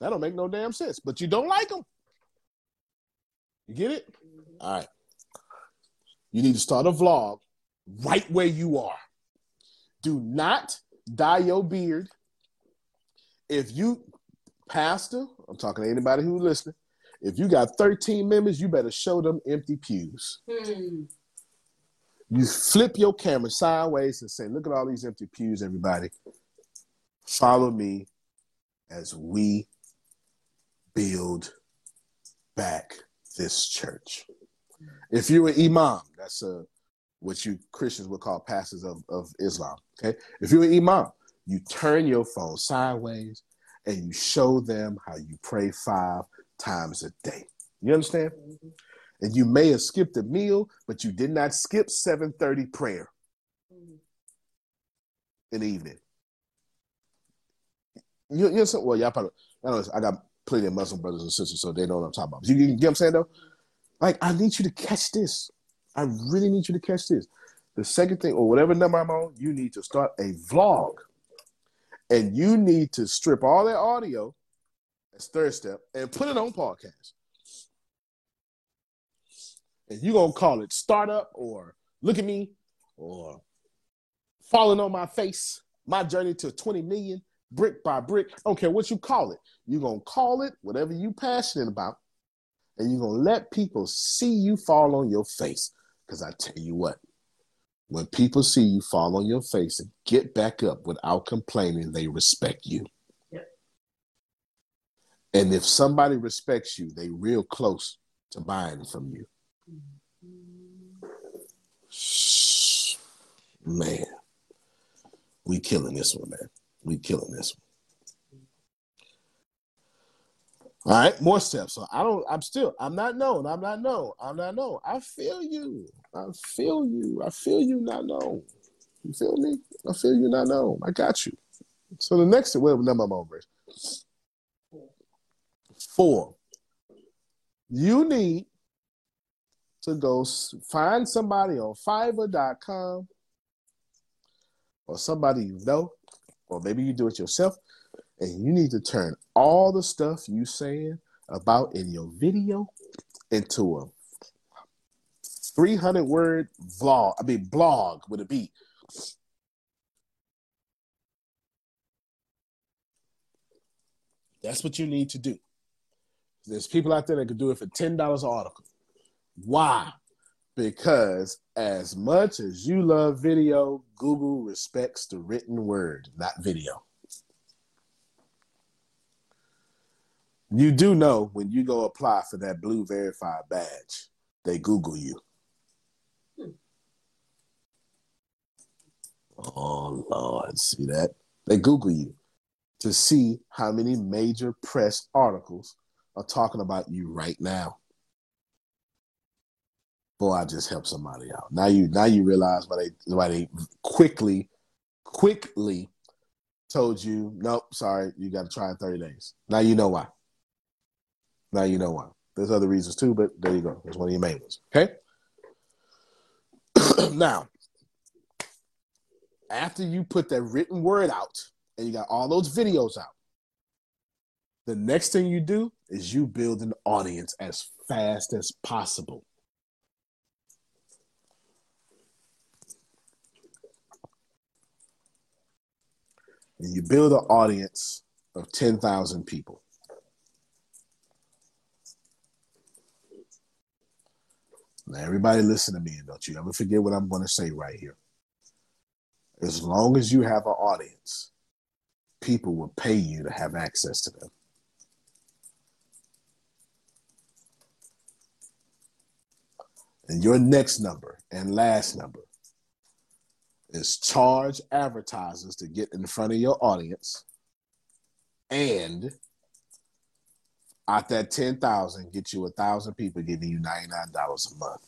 That don't make no damn sense. But you don't like them. You get it? All right. You need to start a vlog right where you are. Do not dye your beard. If you, pastor, I'm talking to anybody who's listening, if you got 13 members, you better show them empty pews. Hmm. You flip your camera sideways and say, Look at all these empty pews, everybody. Follow me as we build back this church. If you're an imam, that's a, what you Christians would call pastors of, of Islam. Okay. If you're an imam, you turn your phone sideways and you show them how you pray five times a day. You understand? And you may have skipped a meal, but you did not skip 7:30 prayer in the evening. You, you're some, well, y'all probably, I, know, I got plenty of Muslim brothers and sisters, so they know what I'm talking about. You, you get what I'm saying, though? Like, I need you to catch this. I really need you to catch this. The second thing, or whatever number I'm on, you need to start a vlog. And you need to strip all that audio, that's third step, and put it on podcast. And you're going to call it startup or look at me or falling on my face, my journey to 20 million brick by brick. I don't care what you call it. You're going to call it whatever you passionate about. And you're going to let people see you fall on your face. Because I tell you what, when people see you fall on your face and get back up without complaining, they respect you. Yep. And if somebody respects you, they real close to buying from you. Mm-hmm. Man, we killing this one, man. We killing this one. All right, more steps. So I don't. I'm still. I'm not known. I'm not known. I'm not known. I feel you. I feel you. I feel you. Not known. You feel me? I feel you. Not known. I got you. So the next what number I'm over? Four. You need to go find somebody on Fiverr.com or somebody you know, or maybe you do it yourself and you need to turn all the stuff you saying about in your video into a 300 word vlog, I mean blog with a B. That's what you need to do. There's people out there that can do it for $10 an article. Why? Because as much as you love video, Google respects the written word, not video. You do know when you go apply for that blue verified badge, they Google you. Oh Lord, see that? They Google you to see how many major press articles are talking about you right now. Boy, I just helped somebody out. Now you now you realize why they why they quickly, quickly told you, nope, sorry, you gotta try in 30 days. Now you know why. Now you know why. There's other reasons too, but there you go. That's one of your main ones. Okay. now, after you put that written word out and you got all those videos out, the next thing you do is you build an audience as fast as possible. And you build an audience of 10,000 people. Now, everybody listen to me and don't you ever forget what I'm going to say right here. As long as you have an audience, people will pay you to have access to them. And your next number and last number is charge advertisers to get in front of your audience and out that 10,000 get you a thousand people giving you $99 a month.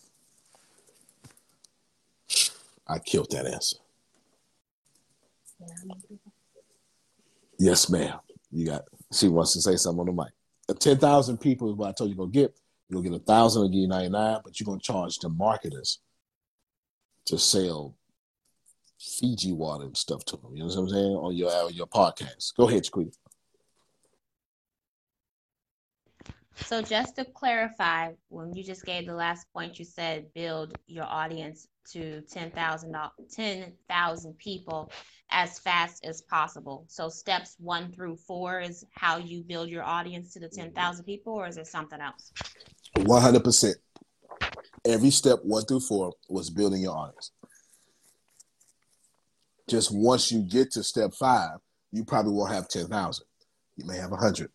I killed that answer. Yes, ma'am. You got she wants to say something on the mic. Ten thousand people is what I told you gonna get. You'll get a thousand, I'll give you 99, but you're gonna charge the marketers to sell Fiji water and stuff to them. You know what I'm saying? On your on your podcast. Go ahead, Squeak. So just to clarify, when you just gave the last point, you said build your audience to 10,000 10, people as fast as possible. So steps one through four is how you build your audience to the 10,000 people, or is it something else? 100%. Every step one through four was building your audience. Just once you get to step five, you probably won't have 10,000. You may have 100.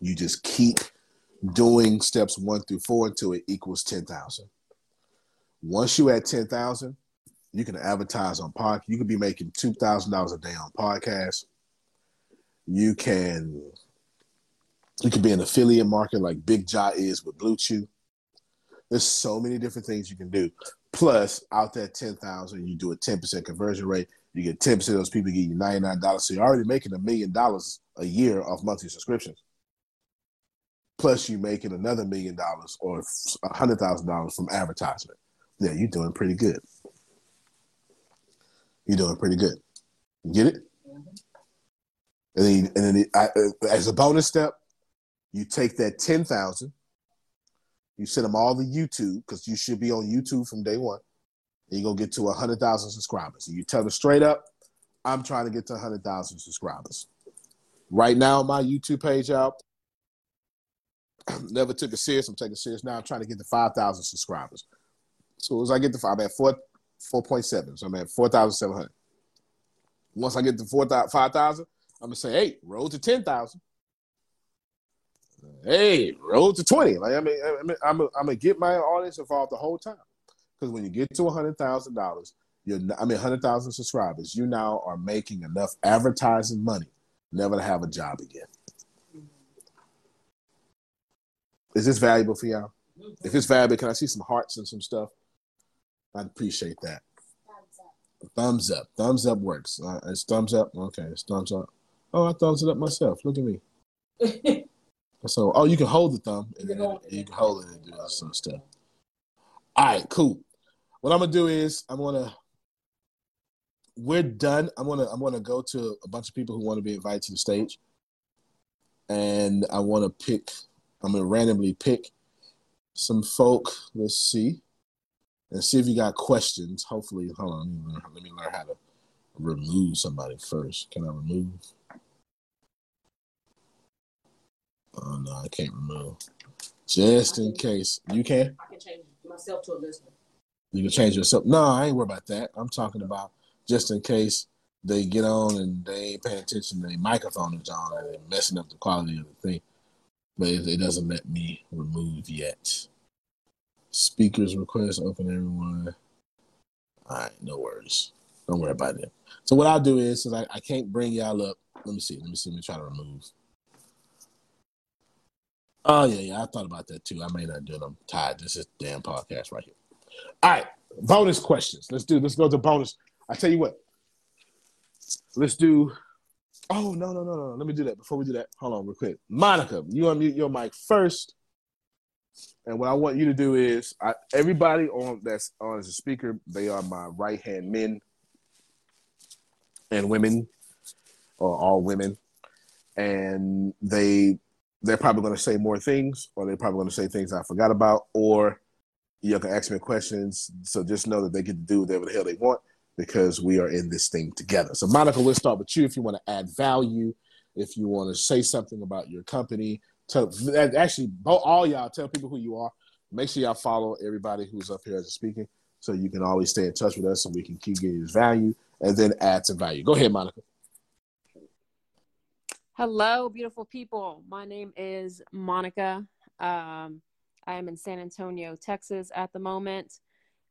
You just keep doing steps one through four until it equals 10,000. Once you at 10,000, you can advertise on pod. You can be making $2,000 a day on podcasts. You can you can be an affiliate market like Big Jaw is with BlueChew. There's so many different things you can do. Plus, out that 10,000, you do a 10% conversion rate. You get ten percent of those people get you ninety nine dollars. So you're already making a million dollars a year off monthly subscriptions. Plus, you making another million dollars or hundred thousand dollars from advertisement. Yeah, you're doing pretty good. You're doing pretty good. You get it? And then, and then I, as a bonus step, you take that ten thousand, you send them all to YouTube because you should be on YouTube from day one. And you go get to hundred thousand subscribers. And you tell them straight up, I'm trying to get to hundred thousand subscribers. Right now, my YouTube page out. Never took it serious. I'm taking serious now. I'm trying to get to five thousand subscribers. So as I get to five, I'm at four four point seven. So I'm at four thousand seven hundred. Once I get to four five thousand, I'm gonna say, hey, roll to ten thousand. Hey, roll to twenty. Like I mean, I mean I'm, I'm gonna get my audience involved the whole time. Because when you get to hundred thousand dollars, you're I mean hundred thousand subscribers, you now are making enough advertising money never to have a job again. Is this valuable for y'all? If it's valuable, can I see some hearts and some stuff? I'd appreciate that. Thumbs up. Thumbs up works. Uh, it's thumbs up. Okay, it's thumbs up. Oh, I thumbs it up myself. Look at me. so, oh, you can hold the thumb and then you can hold it and do some stuff. All right, cool. What I'm gonna do is I'm gonna we're done. I'm gonna I'm gonna go to a bunch of people who want to be invited to the stage, and I want to pick. I'm gonna randomly pick some folk. Let's see, and see if you got questions. Hopefully, hold on. Let me learn, let me learn how to remove somebody first. Can I remove? Oh no, I can't remove. Just in case you can. I can change myself to a listener. You can change yourself. No, I ain't worried about that. I'm talking about just in case they get on and they ain't paying attention to their microphone is on and they're messing up the quality of the thing. But it, it doesn't let me remove yet. Speakers request open everyone. All right, no worries. Don't worry about it. So what I'll do is, since I, I can't bring y'all up, let me see. Let me see. Let me try to remove. Oh yeah, yeah. I thought about that too. I may not do it. I'm tired. This is damn podcast right here. All right, bonus questions. Let's do. Let's go to bonus. I tell you what. Let's do. Oh no no no no! Let me do that before we do that. Hold on, real quick. Monica, you unmute your mic first. And what I want you to do is, I, everybody on that's on as a speaker, they are my right hand men and women, or all women, and they they're probably going to say more things, or they're probably going to say things I forgot about, or you can ask me questions. So just know that they get to do whatever the hell they want because we are in this thing together. So, Monica, we'll start with you. If you want to add value, if you want to say something about your company, tell actually both all y'all tell people who you are. Make sure y'all follow everybody who's up here as a speaking, so you can always stay in touch with us, and we can keep getting value, and then add some value. Go ahead, Monica. Hello, beautiful people. My name is Monica. Um, I am in San Antonio, Texas at the moment.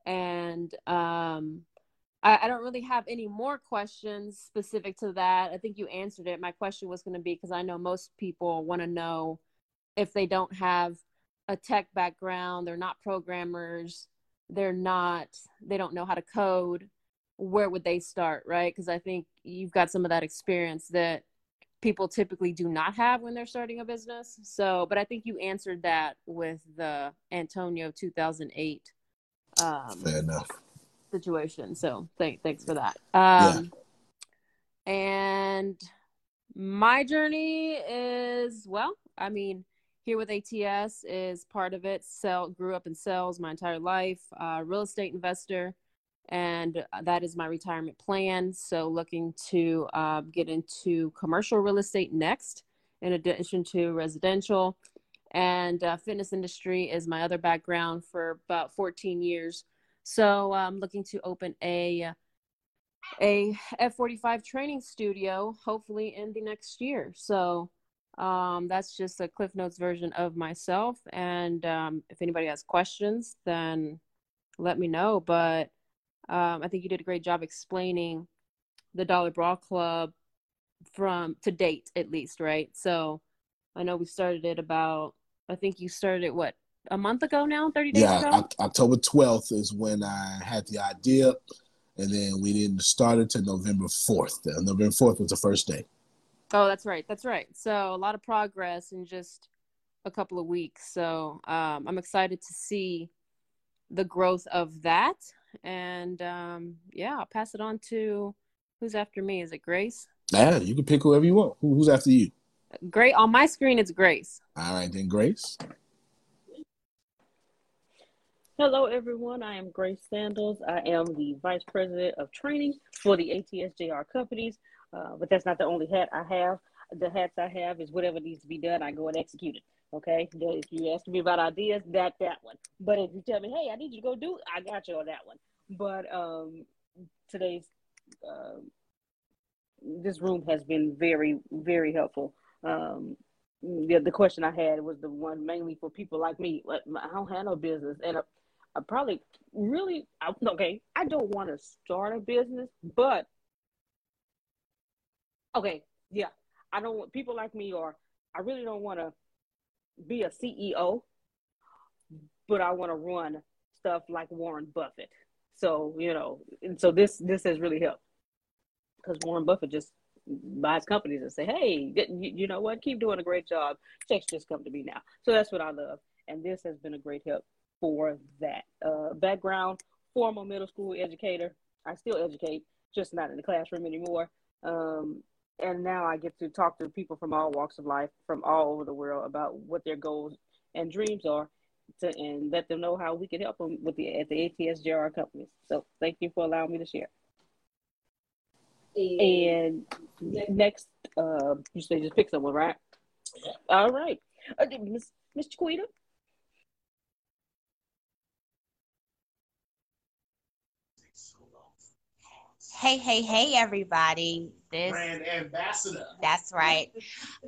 And um, I, I, don't really have any more questions specific to that. I think you answered it. My question was going to be because I know most people want to know if they don't have a tech background, they're not programmers, they're not, they don't know how to code, where would they start, right? Because I think you've got some of that experience that people typically do not have when they're starting a business. So, but I think you answered that with the Antonio 2008 um, Fair enough. situation. So, th- thanks for that. Um, yeah. And my journey is well, I mean, here with ATS is part of it. Sell grew up in sales my entire life. Uh, real estate investor and that is my retirement plan. So, looking to uh, get into commercial real estate next, in addition to residential. And uh, fitness industry is my other background for about 14 years. So, I'm looking to open a a F45 training studio, hopefully in the next year. So, um, that's just a Cliff Notes version of myself. And um, if anybody has questions, then let me know. But um, I think you did a great job explaining the Dollar Bra Club from to date, at least, right? So I know we started it about, I think you started it what a month ago now, thirty days yeah, ago. Yeah, October twelfth is when I had the idea, and then we didn't start until November 4th. November 4th was the first day. Oh, that's right. That's right. So a lot of progress in just a couple of weeks. So um, I'm excited to see the growth of that. And um, yeah, I'll pass it on to who's after me. Is it Grace? Yeah, you can pick whoever you want. Who, who's after you? Great. On my screen, it's Grace. All right, then Grace. Hello, everyone. I am Grace Sandals. I am the Vice President of Training for the ATSJR companies. Uh, but that's not the only hat I have. The hats I have is whatever needs to be done, I go and execute it. Okay. If you ask me about ideas, that that one. But if you tell me, hey, I need you to go do, I got you on that one. But um, today's uh, this room has been very very helpful. Um, the, the question I had was the one mainly for people like me. I don't no business, and I probably really I, okay. I don't want to start a business, but okay, yeah, I don't want people like me, or I really don't want to be a CEO, but I want to run stuff like Warren Buffett. So you know, and so this this has really helped because Warren Buffett just buys companies and say, hey, you know what, keep doing a great job. Checks just come to me now. So that's what I love, and this has been a great help for that. Uh, background, former middle school educator. I still educate, just not in the classroom anymore. Um, and now I get to talk to people from all walks of life, from all over the world, about what their goals and dreams are, to, and let them know how we can help them with the at the ATSJR companies. So thank you for allowing me to share. And next, uh, you say just pick someone, right? All right, uh, Miss Miss Chiquita. Hey, hey, hey, everybody. This brand ambassador. That's right.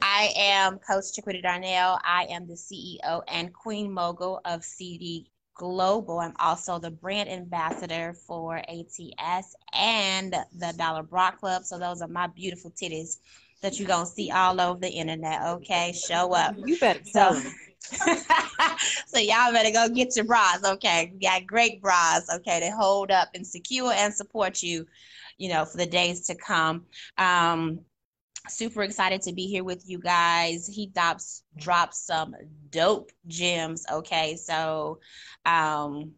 I am Coach Chiquita Darnell. I am the CEO and Queen Mogul of CD Global. I'm also the brand ambassador for ATS and the Dollar Bra Club. So those are my beautiful titties that you're gonna see all over the internet. Okay, show up. You better so. so y'all better go get your bras. Okay, got great bras. Okay, they hold up and secure and support you you know, for the days to come. Um, super excited to be here with you guys. He drops drops some dope gems. Okay, so um,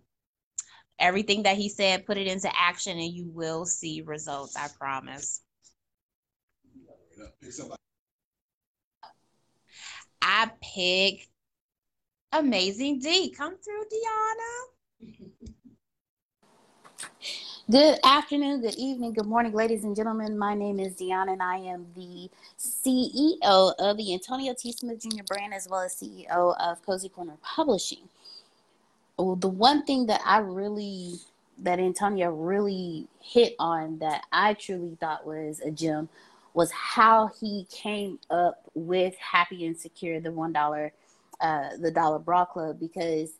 everything that he said, put it into action, and you will see results. I promise. I pick Amazing D. Come through, Deanna. Good afternoon, good evening, good morning, ladies and gentlemen. My name is Deanna, and I am the CEO of the Antonio T. Smith Jr. brand as well as CEO of Cozy Corner Publishing. Well, the one thing that I really, that Antonio really hit on that I truly thought was a gem was how he came up with Happy and Secure, the $1, uh, the Dollar Bra Club, because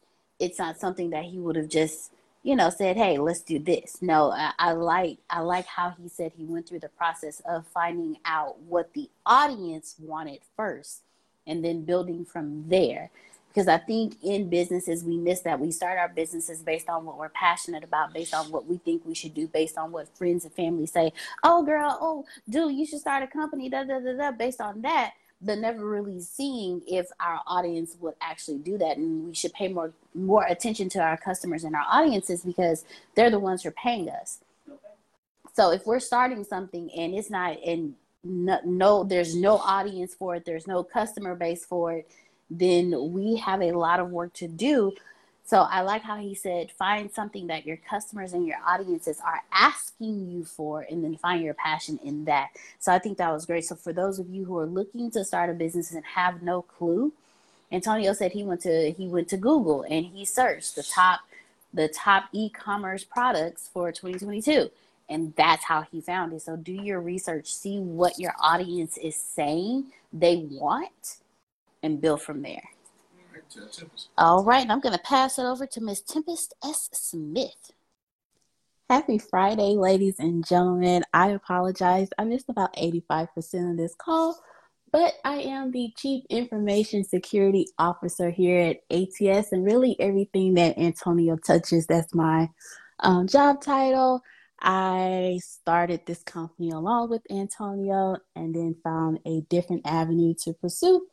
it's not something that he would have just you know said hey let's do this. No I, I, like i like how he said he went through the process of finding out what the audience wanted first and then building from there. Because i think in businesses we miss that. We start our businesses based on what we're passionate about based on what we think we should do based on what friends and family say oh girl oh dude you should start a company da da da da based on that but never really seeing if our audience would actually do that. And we should pay more more attention to our customers and our audiences because they're the ones who are paying us. So if we're starting something and it's not and no, no there's no audience for it there's no customer base for it then we have a lot of work to do so I like how he said, find something that your customers and your audiences are asking you for, and then find your passion in that. So I think that was great. So for those of you who are looking to start a business and have no clue, Antonio said he went to he went to Google and he searched the top the top e-commerce products for 2022 and that's how he found it so do your research see what your audience is saying they want and build from there all right, and I'm going to pass it over to Miss Tempest S. Smith. Happy Friday, ladies and gentlemen. I apologize. I missed about 85% of this call, but I am the Chief Information Security Officer here at ATS, and really everything that Antonio touches, that's my um, job title. I started this company along with Antonio and then found a different avenue to pursue.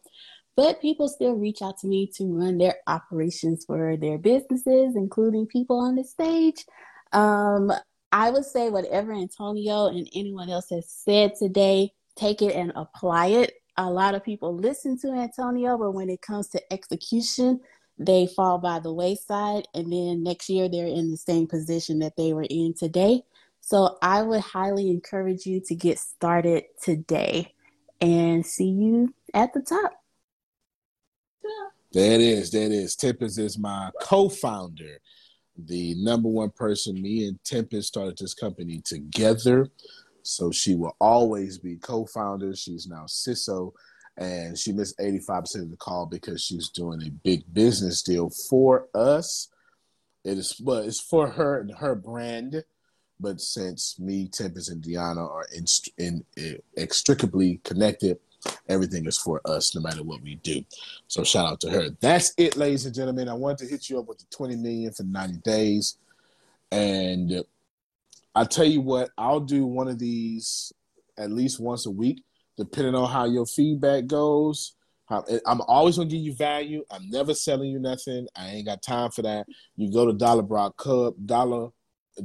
But people still reach out to me to run their operations for their businesses, including people on the stage. Um, I would say whatever Antonio and anyone else has said today, take it and apply it. A lot of people listen to Antonio, but when it comes to execution, they fall by the wayside. And then next year, they're in the same position that they were in today. So I would highly encourage you to get started today and see you at the top. There it is. It is. Tempest is my co-founder, the number one person. Me and Tempest started this company together. So she will always be co-founder. She's now CISO, and she missed 85% of the call because she's doing a big business deal for us. It is, but it's for her and her brand but since me, Tempest, and Deanna are in, in, in, inextricably connected, everything is for us, no matter what we do. So shout out to her. That's it, ladies and gentlemen. I wanted to hit you up with the 20 million for 90 days, and I tell you what, I'll do one of these at least once a week, depending on how your feedback goes. I'm always gonna give you value. I'm never selling you nothing. I ain't got time for that. You go to Dollar Bra Club, Dollar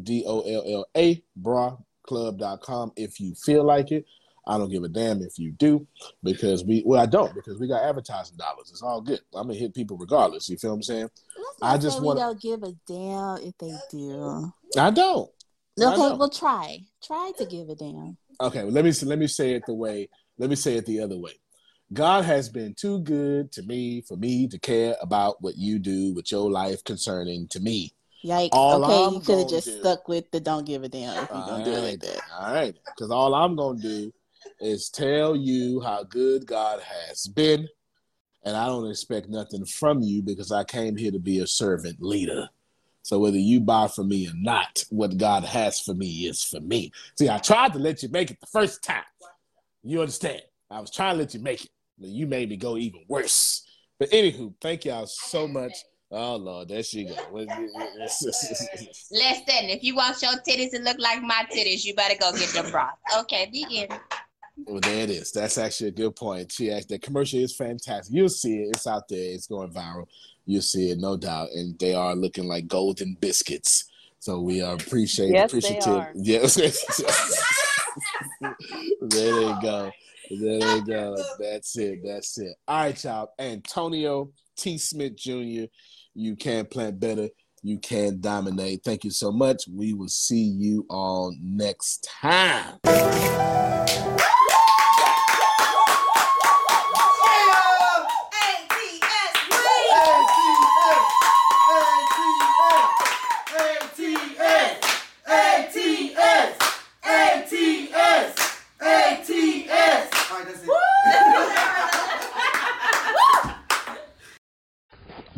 D O L L A, braclub.com if you feel like it. I don't give a damn if you do because we, well, I don't because we got advertising dollars. It's all good. I'm gonna hit people regardless. You feel what I'm saying? I just want. don't give a damn if they do. I don't. Okay, I don't. well, try. Try to give a damn. Okay, well, let me let me say it the way. Let me say it the other way. God has been too good to me for me to care about what you do with your life concerning to me. Yikes. All okay, I'm you could have just do, stuck with the don't give a damn if you don't do it like that. All right. Because all I'm going to do is tell you how good God has been. And I don't expect nothing from you because I came here to be a servant leader. So whether you buy from me or not, what God has for me is for me. See, I tried to let you make it the first time. You understand? I was trying to let you make it, but you made me go even worse. But anywho, thank y'all so much. Oh Lord, there she go. Listen, if you want your titties to look like my titties, you better go get your broth. Okay, begin. Well, there it is. That's actually a good point. She asked the commercial is fantastic. You'll see it. It's out there. It's going viral. You'll see it, no doubt. And they are looking like golden biscuits. So we are appreciate yes, appreciative. Yes. there they go. There they go. That's it. That's it. All right, y'all. Antonio T. Smith Jr. You can plant better. You can dominate. Thank you so much. We will see you all next time.